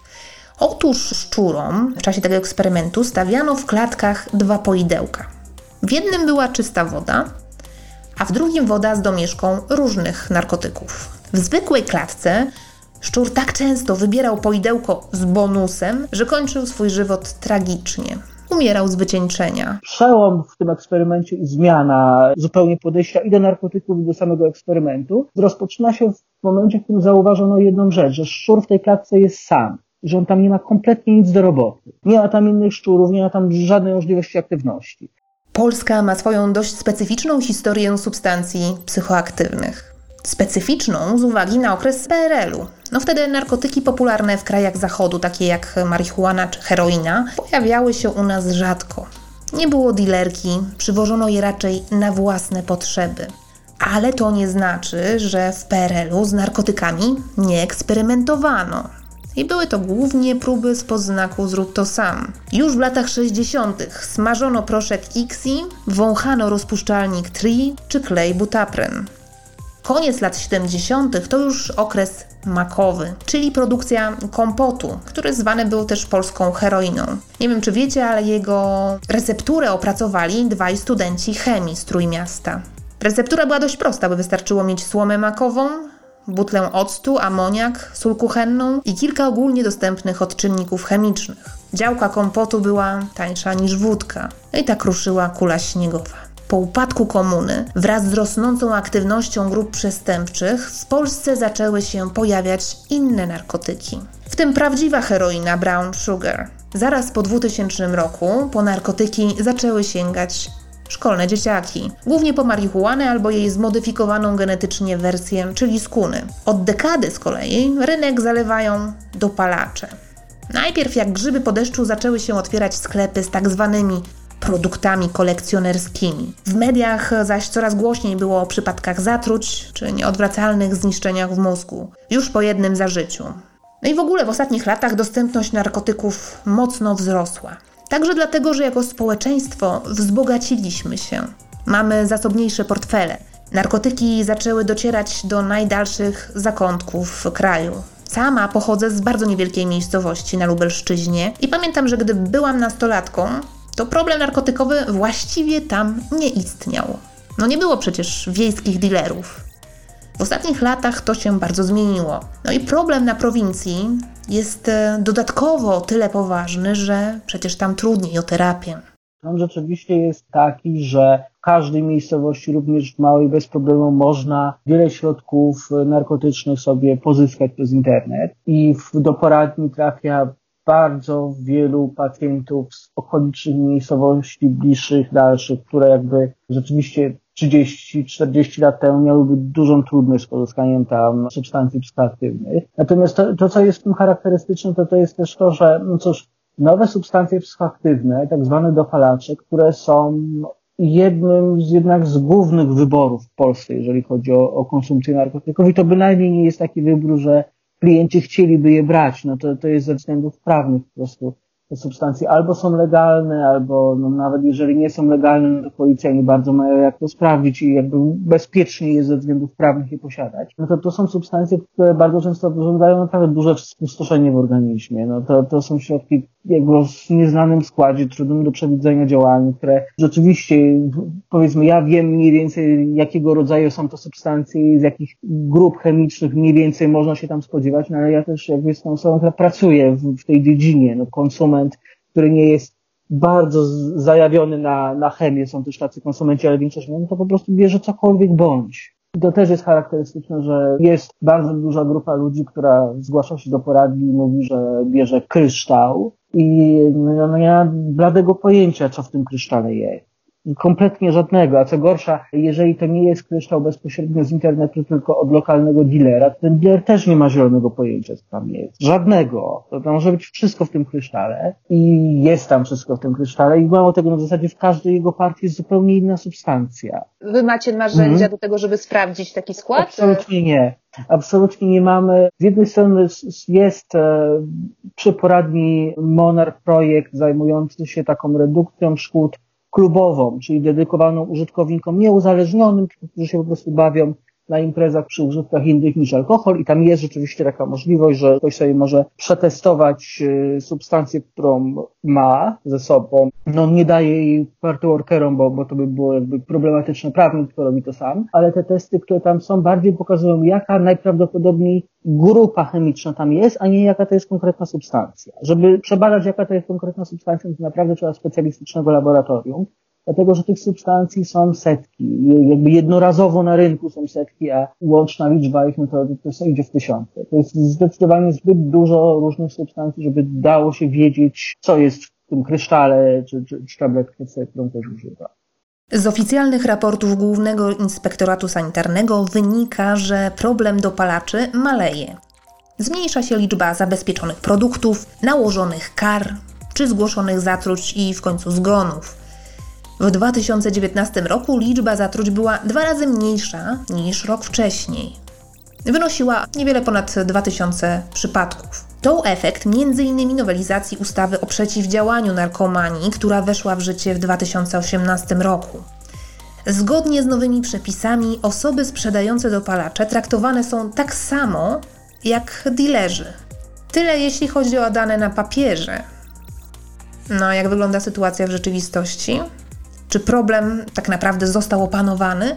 [SPEAKER 2] Otóż szczurom w czasie tego eksperymentu stawiano w klatkach dwa poidełka. W jednym była czysta woda, a w drugim woda z domieszką różnych narkotyków. W zwykłej klatce szczur tak często wybierał poidełko z bonusem, że kończył swój żywot tragicznie. Umierał z wycieńczenia.
[SPEAKER 4] Przełom w tym eksperymencie i zmiana zupełnie podejścia i do narkotyków, i do samego eksperymentu rozpoczyna się w momencie, w którym zauważono jedną rzecz, że szczur w tej klatce jest sam że on tam nie ma kompletnie nic do roboty. Nie ma tam innych szczurów, nie ma tam żadnej możliwości aktywności.
[SPEAKER 2] Polska ma swoją dość specyficzną historię substancji psychoaktywnych. Specyficzną z uwagi na okres PRL-u. No wtedy narkotyki popularne w krajach zachodu, takie jak marihuana czy heroina, pojawiały się u nas rzadko. Nie było dilerki, przywożono je raczej na własne potrzeby. Ale to nie znaczy, że w PRL-u z narkotykami nie eksperymentowano i były to głównie próby z podznaku zrób to sam. Już w latach 60. smażono proszek Xi, wąchano rozpuszczalnik Tri czy klej butapren. Koniec lat 70. to już okres makowy, czyli produkcja kompotu, który zwany był też polską heroiną. Nie wiem czy wiecie, ale jego recepturę opracowali dwaj studenci chemii z Trójmiasta. Receptura była dość prosta, by wystarczyło mieć słomę makową, butlę octu, amoniak, sól kuchenną i kilka ogólnie dostępnych odczynników chemicznych. Działka kompotu była tańsza niż wódka. No i tak ruszyła kula śniegowa. Po upadku komuny, wraz z rosnącą aktywnością grup przestępczych, w Polsce zaczęły się pojawiać inne narkotyki, w tym prawdziwa heroina brown sugar. Zaraz po 2000 roku po narkotyki zaczęły sięgać szkolne dzieciaki, głównie po marihuanę albo jej zmodyfikowaną genetycznie wersję, czyli skuny. Od dekady z kolei rynek zalewają dopalacze. Najpierw jak grzyby po deszczu zaczęły się otwierać sklepy z tak zwanymi produktami kolekcjonerskimi. W mediach zaś coraz głośniej było o przypadkach zatruć czy nieodwracalnych zniszczeniach w mózgu, już po jednym zażyciu. No i w ogóle w ostatnich latach dostępność narkotyków mocno wzrosła. Także dlatego, że jako społeczeństwo wzbogaciliśmy się. Mamy zasobniejsze portfele. Narkotyki zaczęły docierać do najdalszych zakątków kraju. Sama pochodzę z bardzo niewielkiej miejscowości na Lubelszczyźnie i pamiętam, że gdy byłam nastolatką, to problem narkotykowy właściwie tam nie istniał. No nie było przecież wiejskich dealerów. W ostatnich latach to się bardzo zmieniło. No i problem na prowincji jest e, dodatkowo tyle poważny, że przecież tam trudniej o terapię.
[SPEAKER 4] On rzeczywiście jest taki, że w każdej miejscowości, również w małej, bez problemu można wiele środków narkotycznych sobie pozyskać przez internet i do poradni trafia bardzo wielu pacjentów z okolicznych miejscowości, bliższych, dalszych, które jakby rzeczywiście 30-40 lat temu miałyby dużą trudność z pozyskaniem tam substancji psychoaktywnych. Natomiast to, to, co jest w tym charakterystyczne, to to jest też to, że no cóż, nowe substancje psychoaktywne, tak zwane dopalacze, które są jednym z jednak z głównych wyborów w Polsce, jeżeli chodzi o, o konsumpcję narkotyków i to bynajmniej nie jest taki wybór, że klienci chcieliby je brać, no to, to jest ze względów prawnych po prostu te substancje albo są legalne, albo no, nawet jeżeli nie są legalne, no to policja nie bardzo ma jak to sprawdzić i jakby bezpiecznie jest ze względów prawnych je posiadać. No to to są substancje, które bardzo często wyrządzają naprawdę duże spustoszenie w organizmie. No to, to są środki jakby o nieznanym składzie, trudnym do przewidzenia działania, które rzeczywiście, powiedzmy, ja wiem mniej więcej jakiego rodzaju są to substancje, z jakich grup chemicznych mniej więcej można się tam spodziewać, no ale ja też jakby jestem osobą, która pracuje w, w tej dziedzinie, no konsument, który nie jest bardzo zajawiony na, na chemię, są też tacy konsumenci, ale większość no to po prostu bierze cokolwiek bądź. To też jest charakterystyczne, że jest bardzo duża grupa ludzi, która zgłasza się do poradni i mówi, że bierze kryształ, i no, no ja bladego pojęcia, co w tym krysztale jest. Kompletnie żadnego, a co gorsza, jeżeli to nie jest kryształ bezpośrednio z internetu, tylko od lokalnego dealera, to ten dealer też nie ma zielonego pojęcia, co tam jest. Żadnego. To, to może być wszystko w tym krysztale i jest tam wszystko w tym krysztale i mało tego, w zasadzie w każdej jego partii jest zupełnie inna substancja.
[SPEAKER 2] Wy macie narzędzia mhm. do tego, żeby sprawdzić taki skład?
[SPEAKER 4] Absolutnie nie. Absolutnie nie mamy. Z jednej strony jest e, przy poradni Monarch projekt zajmujący się taką redukcją szkód klubową, czyli dedykowaną użytkownikom nieuzależnionym, którzy się po prostu bawią na imprezach przy użytkach innych niż alkohol i tam jest rzeczywiście taka możliwość, że ktoś sobie może przetestować y, substancję, którą ma ze sobą. No nie daje jej party workerom, bo, bo to by było jakby problematyczne prawnie, kto robi to sam, ale te testy, które tam są, bardziej pokazują, jaka najprawdopodobniej grupa chemiczna tam jest, a nie jaka to jest konkretna substancja. Żeby przebadać, jaka to jest konkretna substancja, to naprawdę trzeba specjalistycznego laboratorium dlatego że tych substancji są setki. Jakby jednorazowo na rynku są setki, a łączna liczba ich no to, to idzie w tysiące. To jest zdecydowanie zbyt dużo różnych substancji, żeby dało się wiedzieć, co jest w tym krysztale czy, czy, czy tabletce, którą ktoś używa.
[SPEAKER 2] Z oficjalnych raportów Głównego Inspektoratu Sanitarnego wynika, że problem dopalaczy maleje. Zmniejsza się liczba zabezpieczonych produktów, nałożonych kar czy zgłoszonych zatruć i w końcu zgonów. W 2019 roku liczba zatruć była dwa razy mniejsza niż rok wcześniej. Wynosiła niewiele ponad 2000 przypadków. To efekt m.in. nowelizacji ustawy o przeciwdziałaniu narkomanii, która weszła w życie w 2018 roku. Zgodnie z nowymi przepisami, osoby sprzedające dopalacze traktowane są tak samo jak dilerzy. Tyle jeśli chodzi o dane na papierze. No, jak wygląda sytuacja w rzeczywistości? Czy problem tak naprawdę został opanowany?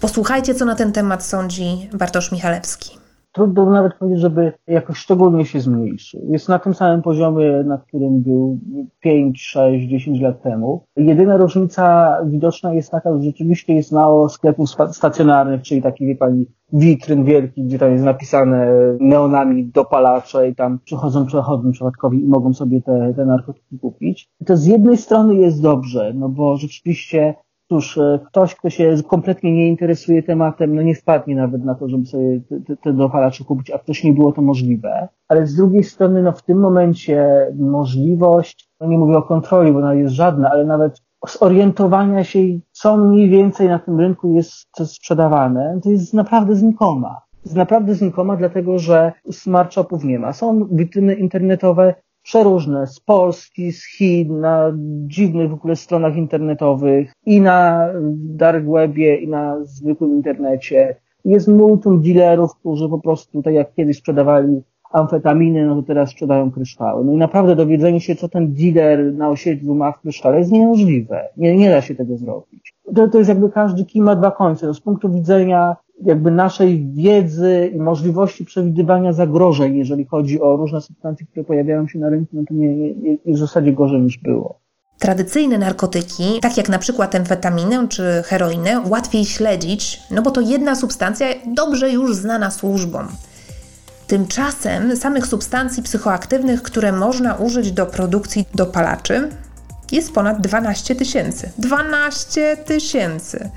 [SPEAKER 2] Posłuchajcie, co na ten temat sądzi Bartosz Michalewski.
[SPEAKER 4] Trudno nawet powiedzieć, żeby jakoś szczególnie się zmniejszył. Jest na tym samym poziomie, na którym był 5, 6, 10 lat temu. Jedyna różnica widoczna jest taka, że rzeczywiście jest mało sklepów stacjonarnych, czyli takich, wie pani, witryn wielkich, gdzie tam jest napisane neonami dopalacze i tam przychodzą przechodni przypadkowi i mogą sobie te, te narkotyki kupić. I to z jednej strony jest dobrze, no bo rzeczywiście Cóż, e, ktoś, kto się kompletnie nie interesuje tematem, no nie wpadnie nawet na to, żeby sobie te, te dopalacze kupić, a wcześniej było to możliwe. Ale z drugiej strony, no w tym momencie możliwość, no nie mówię o kontroli, bo ona jest żadna, ale nawet zorientowania się, co mniej więcej na tym rynku jest sprzedawane, to jest naprawdę znikoma. Jest naprawdę znikoma, dlatego że smart shopów nie ma. Są witryny internetowe, przeróżne, z Polski, z Chin, na dziwnych w ogóle stronach internetowych i na dark webie i na zwykłym internecie. Jest multum dealerów, którzy po prostu, tak jak kiedyś sprzedawali amfetaminy, no to teraz sprzedają kryształy. No i naprawdę dowiedzenie się, co ten dealer na osiedlu ma w krysztale jest niemożliwe. Nie, nie da się tego zrobić. To, to jest jakby każdy kij ma dwa końce. No z punktu widzenia jakby naszej wiedzy i możliwości przewidywania zagrożeń, jeżeli chodzi o różne substancje, które pojawiają się na rynku, no to nie, nie, nie, w zasadzie gorzej niż było.
[SPEAKER 2] Tradycyjne narkotyki, tak jak na przykład amfetaminę czy heroinę, łatwiej śledzić, no bo to jedna substancja dobrze już znana służbom. Tymczasem samych substancji psychoaktywnych, które można użyć do produkcji dopalaczy, jest ponad 12 tysięcy. 12 tysięcy!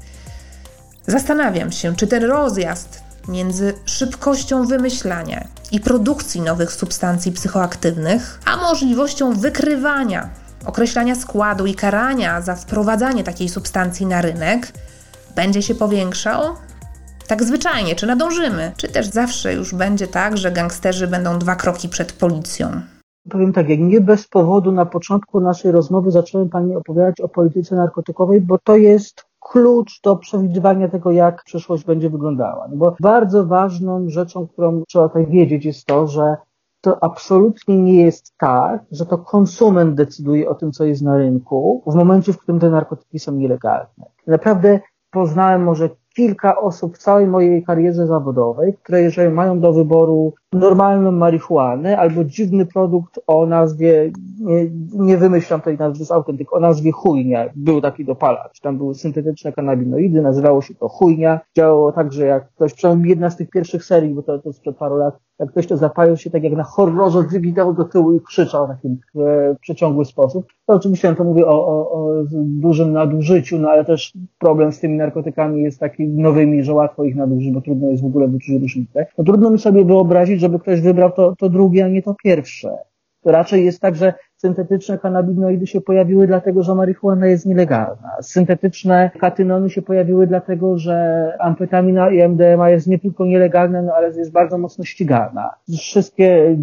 [SPEAKER 2] Zastanawiam się, czy ten rozjazd między szybkością wymyślania i produkcji nowych substancji psychoaktywnych, a możliwością wykrywania, określania składu i karania za wprowadzanie takiej substancji na rynek będzie się powiększał? Tak zwyczajnie, czy nadążymy? Czy też zawsze już będzie tak, że gangsterzy będą dwa kroki przed policją?
[SPEAKER 4] Powiem tak, jak nie bez powodu na początku naszej rozmowy zacząłem Pani opowiadać o polityce narkotykowej, bo to jest klucz do przewidywania tego, jak przyszłość będzie wyglądała. No bo bardzo ważną rzeczą, którą trzeba tutaj wiedzieć, jest to, że to absolutnie nie jest tak, że to konsument decyduje o tym, co jest na rynku, w momencie, w którym te narkotyki są nielegalne. Naprawdę poznałem może kilka osób w całej mojej karierze zawodowej, które jeżeli mają do wyboru normalną marihuanę albo dziwny produkt o nazwie, nie, nie wymyślam tej nazwy z autentyk, o nazwie chujnia, był taki dopalacz, tam były syntetyczne kanabinoidy, nazywało się to chujnia, działało tak, że jak ktoś, przynajmniej jedna z tych pierwszych serii, bo to, to sprzed paru lat, jak ktoś to zapalił się tak jak na horrorze, wygidał do tyłu i krzyczał w taki e, przeciągły sposób. To oczywiście to mówię o, o, o dużym nadużyciu, no ale też problem z tymi narkotykami jest taki nowymi, że łatwo ich nadużyć, bo trudno jest w ogóle wyczuć różnicę. No trudno mi sobie wyobrazić, żeby ktoś wybrał to, to drugie, a nie to pierwsze. To raczej jest tak, że syntetyczne kanabinoidy się pojawiły dlatego, że marihuana jest nielegalna. Syntetyczne katynony się pojawiły dlatego, że amfetamina i MDMA jest nie tylko nielegalna, no ale jest bardzo mocno ścigana. Wszystkie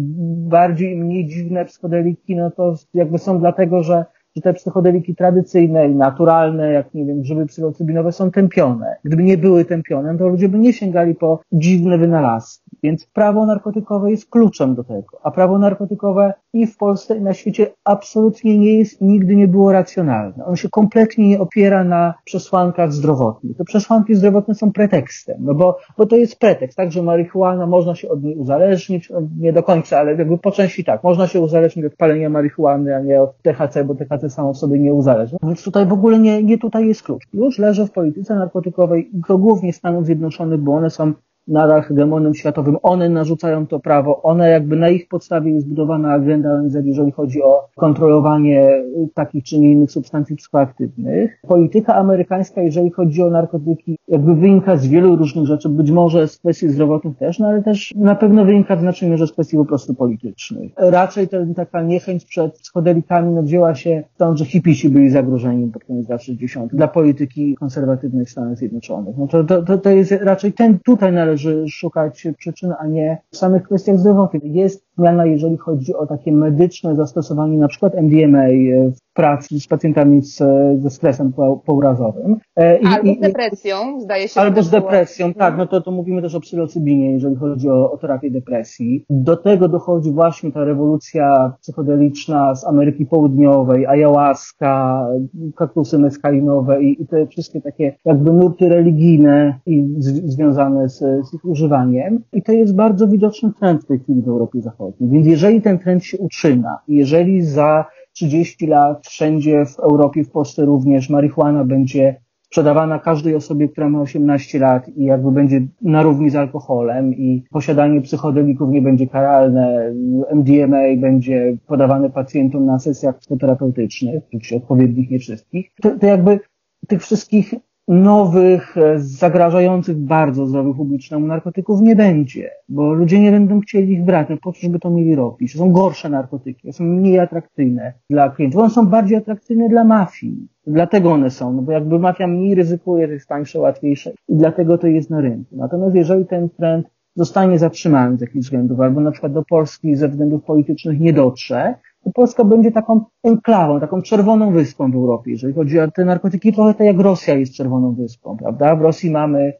[SPEAKER 4] bardziej i mniej dziwne psychodeliki, no to jakby są dlatego, że że te psychodeliki tradycyjne i naturalne, jak nie wiem, grzyby psylocybinowe są tępione. Gdyby nie były tępione, to ludzie by nie sięgali po dziwne wynalazki. Więc prawo narkotykowe jest kluczem do tego. A prawo narkotykowe i w Polsce, i na świecie absolutnie nie jest i nigdy nie było racjonalne. On się kompletnie nie opiera na przesłankach zdrowotnych. Te przesłanki zdrowotne są pretekstem, no bo, bo to jest pretekst, tak, że marihuana można się od niej uzależnić, no nie do końca, ale jakby po części tak, można się uzależnić od palenia marihuany, a nie od THC, bo THC samo w sobie nie uzależnia. Więc tutaj w ogóle nie, nie tutaj jest klucz. Już leży w polityce narkotykowej to głównie Stanów Zjednoczonych, bo one są nadal hegemonem światowym. One narzucają to prawo, one jakby na ich podstawie jest zbudowana agenda ONZ, jeżeli chodzi o kontrolowanie takich czy innych substancji psychoaktywnych. Polityka amerykańska, jeżeli chodzi o narkotyki, jakby wynika z wielu różnych rzeczy, być może z kwestii zdrowotnych też, no ale też na pewno wynika w znacznej mierze z kwestii po prostu politycznych. Raczej to, taka niechęć przed psychodelikami no, wzięła się stąd, że hipisi byli zagrożeni pod koniec lat 60. dla polityki konserwatywnej w Stanach Zjednoczonych. No to, to, to jest raczej ten tutaj należy należy szukać przyczyn, a nie w samych kwestiach zdrowotnych. Jest zmiana, jeżeli chodzi o takie medyczne zastosowanie na przykład MDMA w pracy z pacjentami z, ze stresem pourazowym.
[SPEAKER 1] E, I, albo z depresją, zdaje się.
[SPEAKER 4] Albo z depresją, tak, no to, to mówimy też o psylocybinie, jeżeli chodzi o, o terapię depresji. Do tego dochodzi właśnie ta rewolucja psychodeliczna z Ameryki Południowej, ayahuasca, kaktusy meskalinowe i, i te wszystkie takie jakby nurty religijne i z, związane z, z ich używaniem. I to jest bardzo widoczny trend w tej chwili w Europie Zachodniej. Więc jeżeli ten trend się utrzyma, jeżeli za 30 lat wszędzie w Europie, w Polsce również marihuana będzie sprzedawana każdej osobie, która ma 18 lat i jakby będzie na równi z alkoholem i posiadanie psychodelików nie będzie karalne, MDMA będzie podawane pacjentom na sesjach psychoterapeutycznych, oczywiście odpowiednich, nie wszystkich, to, to jakby tych wszystkich nowych, e, zagrażających bardzo zdrowiu publicznemu narkotyków nie będzie, bo ludzie nie będą chcieli ich brać, no po co żeby to mieli robić? Są gorsze narkotyki, są mniej atrakcyjne dla klientów, one są bardziej atrakcyjne dla mafii. Dlatego one są, no bo jakby mafia mniej ryzykuje, to jest tańsze, łatwiejsze i dlatego to jest na rynku. Natomiast jeżeli ten trend zostanie zatrzymany z jakichś względów, albo na przykład do Polski ze względów politycznych nie dotrze, Polska będzie taką enklawą, taką czerwoną wyspą w Europie. Jeżeli chodzi o te narkotyki, trochę tak jak Rosja jest czerwoną wyspą, prawda? W Rosji mamy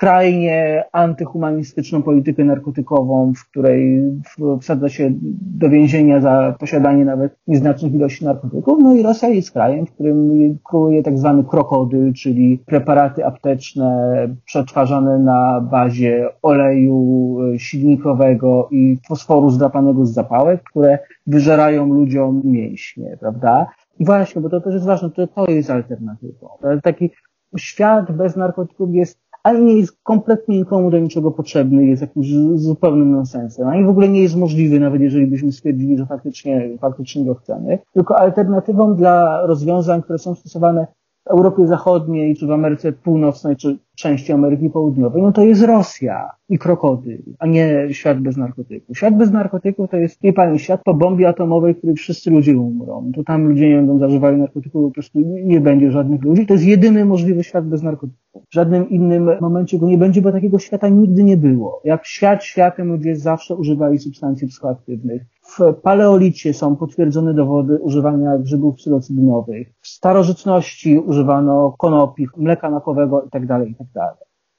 [SPEAKER 4] skrajnie antyhumanistyczną politykę narkotykową, w której wsadza się do więzienia za posiadanie nawet nieznacznych ilości narkotyków. No i Rosja jest krajem, w którym króluje tak zwany krokodyl, czyli preparaty apteczne przetwarzane na bazie oleju e, silnikowego i fosforu zdrapanego z zapałek, które wyżerają ludziom mięśnie, prawda? I właśnie, bo to też jest ważne, to, to jest alternatywą. Taki świat bez narkotyków jest ani nie jest kompletnie nikomu do niczego potrzebny, jest jakimś zupełnym nonsensem, ani w ogóle nie jest możliwy, nawet jeżeli byśmy stwierdzili, że faktycznie, faktycznie go chcemy, tylko alternatywą dla rozwiązań, które są stosowane Europie Zachodniej, czy w Ameryce Północnej, czy części Ameryki Południowej, no to jest Rosja i krokodyl, a nie świat bez narkotyków. Świat bez narkotyków to jest, wie pani, świat po bombie atomowej, w którym wszyscy ludzie umrą. To tam ludzie nie będą zażywali narkotyków, po prostu nie będzie żadnych ludzi. To jest jedyny możliwy świat bez narkotyków. W żadnym innym momencie go nie będzie, bo takiego świata nigdy nie było. Jak świat światem, ludzie zawsze używali substancji psychoaktywnych. W paleolicie są potwierdzone dowody używania grzybów psylocybinowych. W starożytności używano konopi, mleka makowego itd., tak itd. Tak.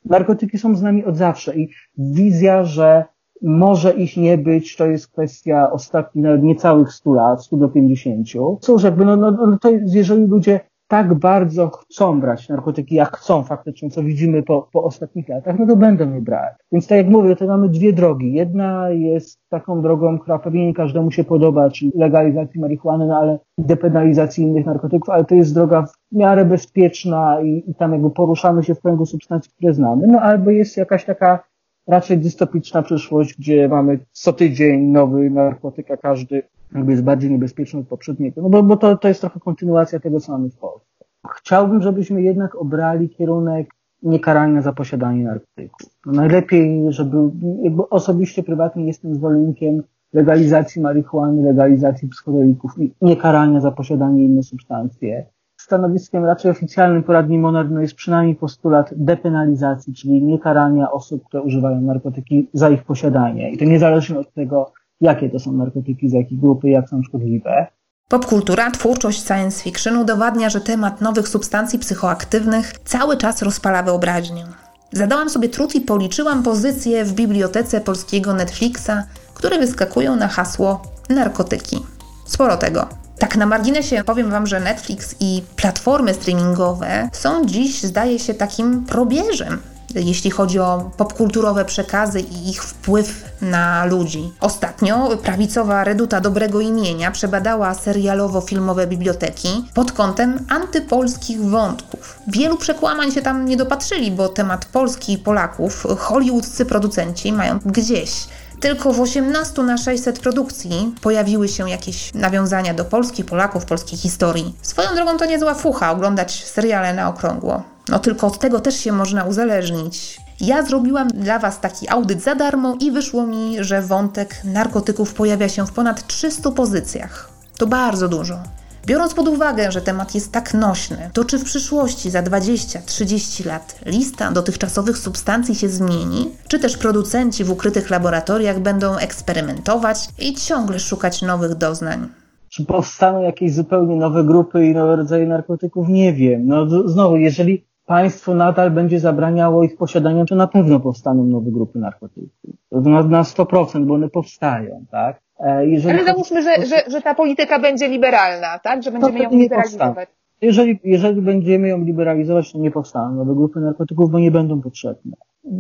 [SPEAKER 4] Narkotyki są z nami od zawsze i wizja, że może ich nie być, to jest kwestia ostatnich nawet niecałych 100 lat, 100 do 50. Cóż, jakby, no, no, no to jest, jeżeli ludzie tak bardzo chcą brać narkotyki, jak chcą faktycznie, co widzimy po, po ostatnich latach, no to będą je brać. Więc tak jak mówię, to mamy dwie drogi. Jedna jest taką drogą, która pewnie nie każdemu się podoba, czyli legalizacji marihuany, no ale depenalizacji innych narkotyków, ale to jest droga w miarę bezpieczna i, i tam jakby poruszamy się w kręgu substancji, które znamy. No albo jest jakaś taka raczej dystopiczna przyszłość, gdzie mamy co tydzień nowy narkotyk, a każdy jakby jest bardziej niebezpieczny od poprzedniego. No bo, bo to, to jest trochę kontynuacja tego, co mamy w Polsce. Chciałbym, żebyśmy jednak obrali kierunek niekarania za posiadanie narkotyków. No najlepiej, żeby, jakby osobiście, prywatnie jestem zwolennikiem legalizacji marihuany, legalizacji psychodelików i niekarania za posiadanie innych substancji. Stanowiskiem raczej oficjalnym poradni Monarch no jest przynajmniej postulat depenalizacji, czyli niekarania osób, które używają narkotyki za ich posiadanie. I to niezależnie od tego, jakie to są narkotyki, z jakiej grupy, jak są szkodliwe.
[SPEAKER 2] Popkultura, twórczość science fiction udowadnia, że temat nowych substancji psychoaktywnych cały czas rozpala wyobraźnię. Zadałam sobie trud i policzyłam pozycje w bibliotece polskiego Netflixa, które wyskakują na hasło narkotyki. Sporo tego. Tak na marginesie powiem Wam, że Netflix i platformy streamingowe są dziś, zdaje się, takim probierzem jeśli chodzi o popkulturowe przekazy i ich wpływ na ludzi. Ostatnio prawicowa Reduta Dobrego Imienia przebadała serialowo-filmowe biblioteki pod kątem antypolskich wątków. Wielu przekłamań się tam nie dopatrzyli, bo temat Polski i Polaków hollywoodzcy producenci mają gdzieś. Tylko w 18 na 600 produkcji pojawiły się jakieś nawiązania do Polski, Polaków, polskiej historii. Swoją drogą to niezła fucha oglądać seriale na okrągło. No tylko od tego też się można uzależnić. Ja zrobiłam dla Was taki audyt za darmo i wyszło mi, że wątek narkotyków pojawia się w ponad 300 pozycjach. To bardzo dużo. Biorąc pod uwagę, że temat jest tak nośny, to czy w przyszłości za 20-30 lat lista dotychczasowych substancji się zmieni, czy też producenci w ukrytych laboratoriach będą eksperymentować i ciągle szukać nowych doznań?
[SPEAKER 4] Czy powstaną jakieś zupełnie nowe grupy i nowe rodzaje narkotyków? Nie wiem. No znowu, jeżeli państwo nadal będzie zabraniało ich posiadania, to na pewno powstaną nowe grupy narkotyków. Na, na 100%, bo one powstają, tak?
[SPEAKER 1] E, jeżeli Ale załóżmy, że, że, że ta polityka będzie liberalna, tak? Że będziemy ją liberalizować.
[SPEAKER 4] Jeżeli, jeżeli będziemy ją liberalizować, to nie powstaną nowe grupy narkotyków, bo nie będą potrzebne.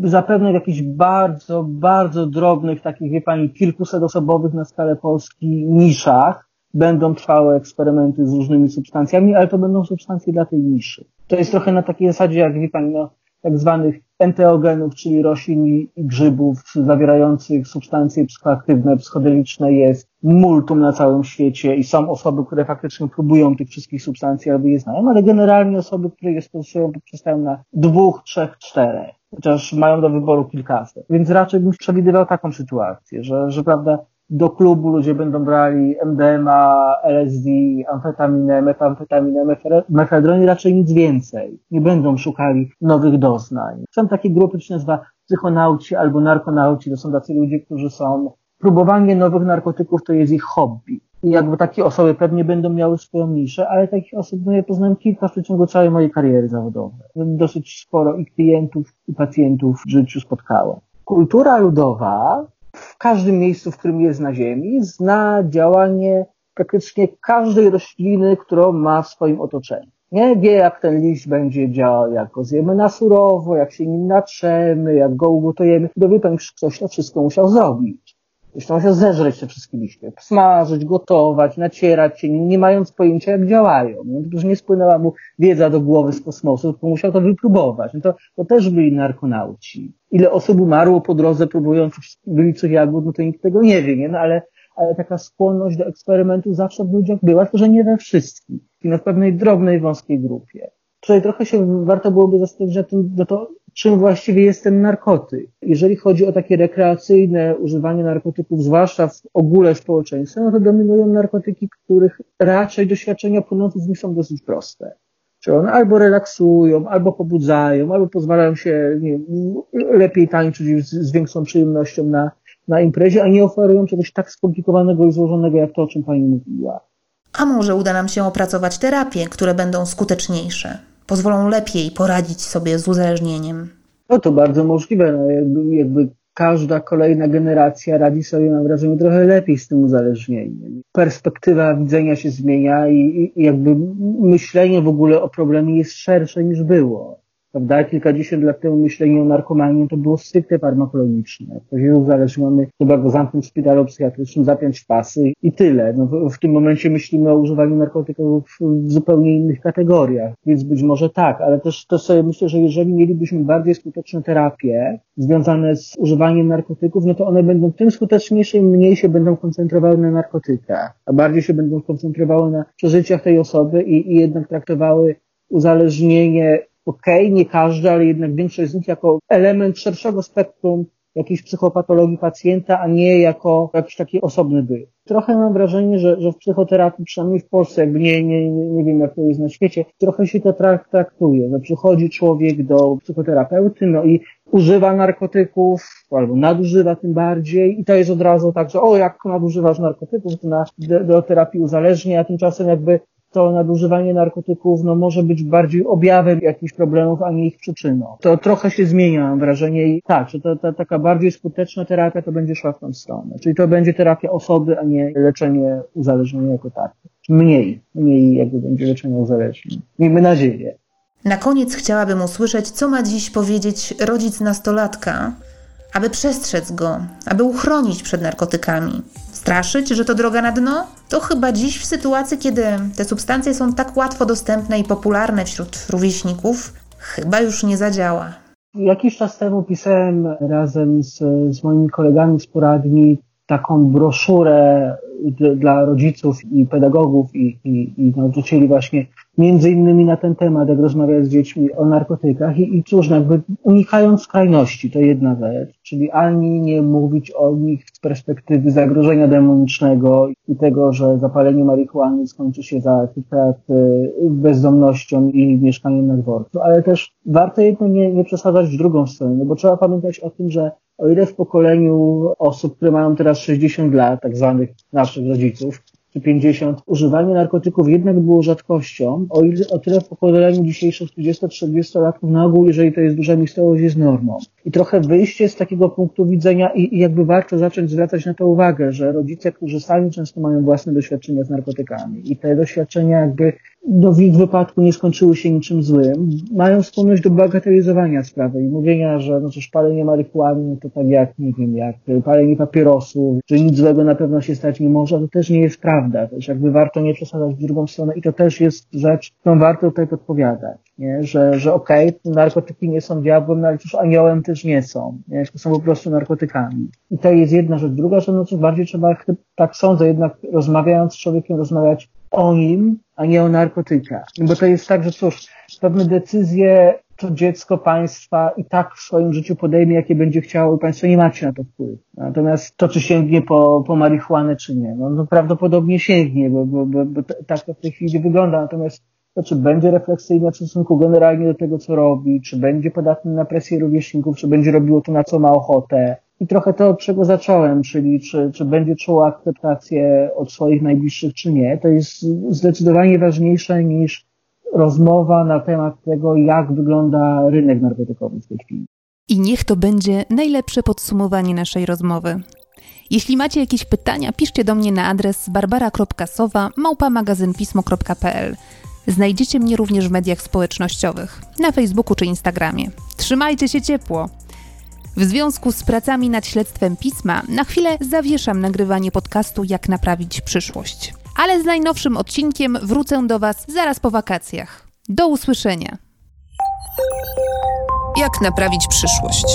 [SPEAKER 4] Zapewne w jakichś bardzo, bardzo drobnych, takich, wie pani, kilkusetosobowych na skalę Polski niszach będą trwały eksperymenty z różnymi substancjami, ale to będą substancje dla tej niszy. To jest trochę na takiej zasadzie, jak wie pani, no, tak zwanych enteogenów, czyli roślin i grzybów zawierających substancje psychoaktywne, psychodeliczne jest multum na całym świecie i są osoby, które faktycznie próbują tych wszystkich substancji albo je znają, ale generalnie osoby, które je stosują, przestają na dwóch, trzech, czterech, chociaż mają do wyboru kilkaset. Więc raczej bym przewidywał taką sytuację, że, że prawda, do klubu ludzie będą brali MDMA, LSD, amfetaminę, metamfetaminę, mefedron i raczej nic więcej. Nie będą szukali nowych doznań. Są takie grupy, się nazywa psychonauci albo narkonauci. To są tacy ludzie, którzy są Próbowanie nowych narkotyków to jest ich hobby. I jakby takie osoby pewnie będą miały swoją niszę, ale takich osób no ja poznałem kilka w przeciągu całej mojej kariery zawodowej. Dosyć sporo i klientów, i pacjentów w życiu spotkałem. Kultura ludowa każdym miejscu, w którym jest na Ziemi, zna działanie praktycznie każdej rośliny, którą ma w swoim otoczeniu. Nie wie, jak ten liść będzie działał, jak go zjemy na surowo, jak się nim natrzemy, jak go ugotujemy. Wie pan, ktoś to wszystko musiał zrobić. To musiał zeżreć te wszystkie liście. Smażyć, gotować, nacierać się, nie mając pojęcia, jak działają. No, to nie spłynęła mu wiedza do głowy z kosmosu, tylko musiał to wypróbować. No to, to też byli narkonauci. Ile osób umarło po drodze, próbując byliców jagód, no to nikt tego nie wie, nie? No ale ale taka skłonność do eksperymentu zawsze w ludziach była, tylko że nie we wszystkich, i na pewnej drobnej, wąskiej grupie. Tutaj trochę się warto byłoby zastanowić nad tym, no to czym właściwie jest ten narkotyk. Jeżeli chodzi o takie rekreacyjne używanie narkotyków, zwłaszcza w ogóle społeczeństwa, no to dominują narkotyki, których raczej doświadczenia płynące z nich są dosyć proste. Czyli one albo relaksują, albo pobudzają, albo pozwalają się nie, lepiej tańczyć z, z większą przyjemnością na, na imprezie, a nie oferują czegoś tak skomplikowanego i złożonego, jak to, o czym Pani mówiła.
[SPEAKER 2] A może uda nam się opracować terapie, które będą skuteczniejsze, pozwolą lepiej poradzić sobie z uzależnieniem?
[SPEAKER 4] No to bardzo możliwe. No jakby, jakby każda kolejna generacja radzi sobie, mam wrażenie, trochę lepiej z tym uzależnieniem. Perspektywa widzenia się zmienia i, i jakby myślenie w ogóle o problemie jest szersze niż było prawda? Kilkadziesiąt lat temu myślenie o narkomanii to było stricte farmakologiczne. Ktoś jest uzależniony, trzeba go zamknąć w szpitalu psychiatrycznym, zapiąć w pasy i tyle. No, w, tym momencie myślimy o używaniu narkotyków w zupełnie innych kategoriach, więc być może tak, ale też to sobie myślę, że jeżeli mielibyśmy bardziej skuteczne terapie związane z używaniem narkotyków, no to one będą tym skuteczniejsze i mniej się będą koncentrowały na narkotykach, a bardziej się będą koncentrowały na przeżyciach tej osoby i, i jednak traktowały uzależnienie okej, okay, nie każdy, ale jednak większość z nich jako element szerszego spektrum jakiejś psychopatologii pacjenta, a nie jako jakiś taki osobny byt. Trochę mam wrażenie, że, że w psychoterapii, przynajmniej w Polsce, jakby nie, nie, nie wiem jak to jest na świecie, trochę się to traktuje, że przychodzi człowiek do psychoterapeuty, no i używa narkotyków, albo nadużywa tym bardziej i to jest od razu tak, że o, jak nadużywasz narkotyków, to na, do, do terapii uzależnia, a tymczasem jakby to nadużywanie narkotyków no, może być bardziej objawem jakichś problemów, a nie ich przyczyną. To trochę się zmienia, mam wrażenie. I tak, że ta, ta taka bardziej skuteczna terapia to będzie szła w tą stronę. Czyli to będzie terapia osoby, a nie leczenie uzależnienia jako takie. Mniej, mniej jakby będzie leczenia uzależnień. Miejmy nadzieję.
[SPEAKER 2] Na koniec chciałabym usłyszeć, co ma dziś powiedzieć rodzic nastolatka, aby przestrzec go, aby uchronić przed narkotykami. Straszyć, że to droga na dno? To chyba dziś w sytuacji, kiedy te substancje są tak łatwo dostępne i popularne wśród rówieśników, chyba już nie zadziała.
[SPEAKER 4] Jakiś czas temu pisałem razem z, z moimi kolegami z poradni taką broszurę dla rodziców i pedagogów i, i, i nauczycieli właśnie między innymi na ten temat, jak rozmawiać z dziećmi o narkotykach. I, i cóż, jakby unikając skrajności, to jedna rzecz, czyli ani nie mówić o nich z perspektywy zagrożenia demonicznego i tego, że zapalenie marihuany skończy się za kilka lat y, bezdomnością i mieszkaniem na dworcu, ale też warto jedno nie, nie przesadzać w drugą stronę, no bo trzeba pamiętać o tym, że o ile w pokoleniu osób, które mają teraz 60 lat, tak zwanych naszych rodziców, czy 50, używanie narkotyków jednak było rzadkością, o, ile, o tyle w pokoleniu dzisiejszych 30-40 latków na ogół, jeżeli to jest duża miejscowość, jest normą. I trochę wyjście z takiego punktu widzenia i, i jakby warto zacząć zwracać na to uwagę, że rodzice, którzy sami często mają własne doświadczenia z narkotykami i te doświadczenia jakby no w ich wypadku nie skończyły się niczym złym, mają skłonność do bagatelizowania sprawy i mówienia, że no cóż, palenie marihuany to tak jak, nie wiem, jak palenie papierosów, że nic złego na pewno się stać nie może, to też nie jest prawda. Też jakby warto nie przesadzać w drugą stronę i to też jest rzecz, którą warto tutaj podpowiadać, nie? że, że okej, okay, narkotyki nie są diabłem, no ale cóż, aniołem też nie są, nie? to są po prostu narkotykami. I to jest jedna rzecz. Druga rzecz, no cóż, bardziej trzeba, tak sądzę, jednak rozmawiając z człowiekiem, rozmawiać o nim, a nie o narkotykach. Bo to jest tak, że cóż, pewne decyzje to dziecko państwa i tak w swoim życiu podejmie, jakie będzie chciało i państwo nie macie na to wpływu. Natomiast to, czy sięgnie po, po marihuanę, czy nie, no, no prawdopodobnie sięgnie, bo, bo, bo, bo tak to w tej chwili wygląda. Natomiast to, czy będzie refleksyjne w stosunku generalnie do tego, co robi, czy będzie podatny na presję rówieśników, czy będzie robiło to, na co ma ochotę, i trochę to, od czego zacząłem, czyli czy, czy będzie czuło akceptację od swoich najbliższych, czy nie, to jest zdecydowanie ważniejsze niż rozmowa na temat tego, jak wygląda rynek narkotykowy w tej chwili.
[SPEAKER 2] I niech to będzie najlepsze podsumowanie naszej rozmowy. Jeśli macie jakieś pytania, piszcie do mnie na adres barbara.sowa. Znajdziecie mnie również w mediach społecznościowych, na Facebooku czy Instagramie. Trzymajcie się ciepło! W związku z pracami nad śledztwem pisma, na chwilę zawieszam nagrywanie podcastu Jak naprawić przyszłość. Ale z najnowszym odcinkiem wrócę do Was zaraz po wakacjach. Do usłyszenia!
[SPEAKER 1] Jak naprawić przyszłość?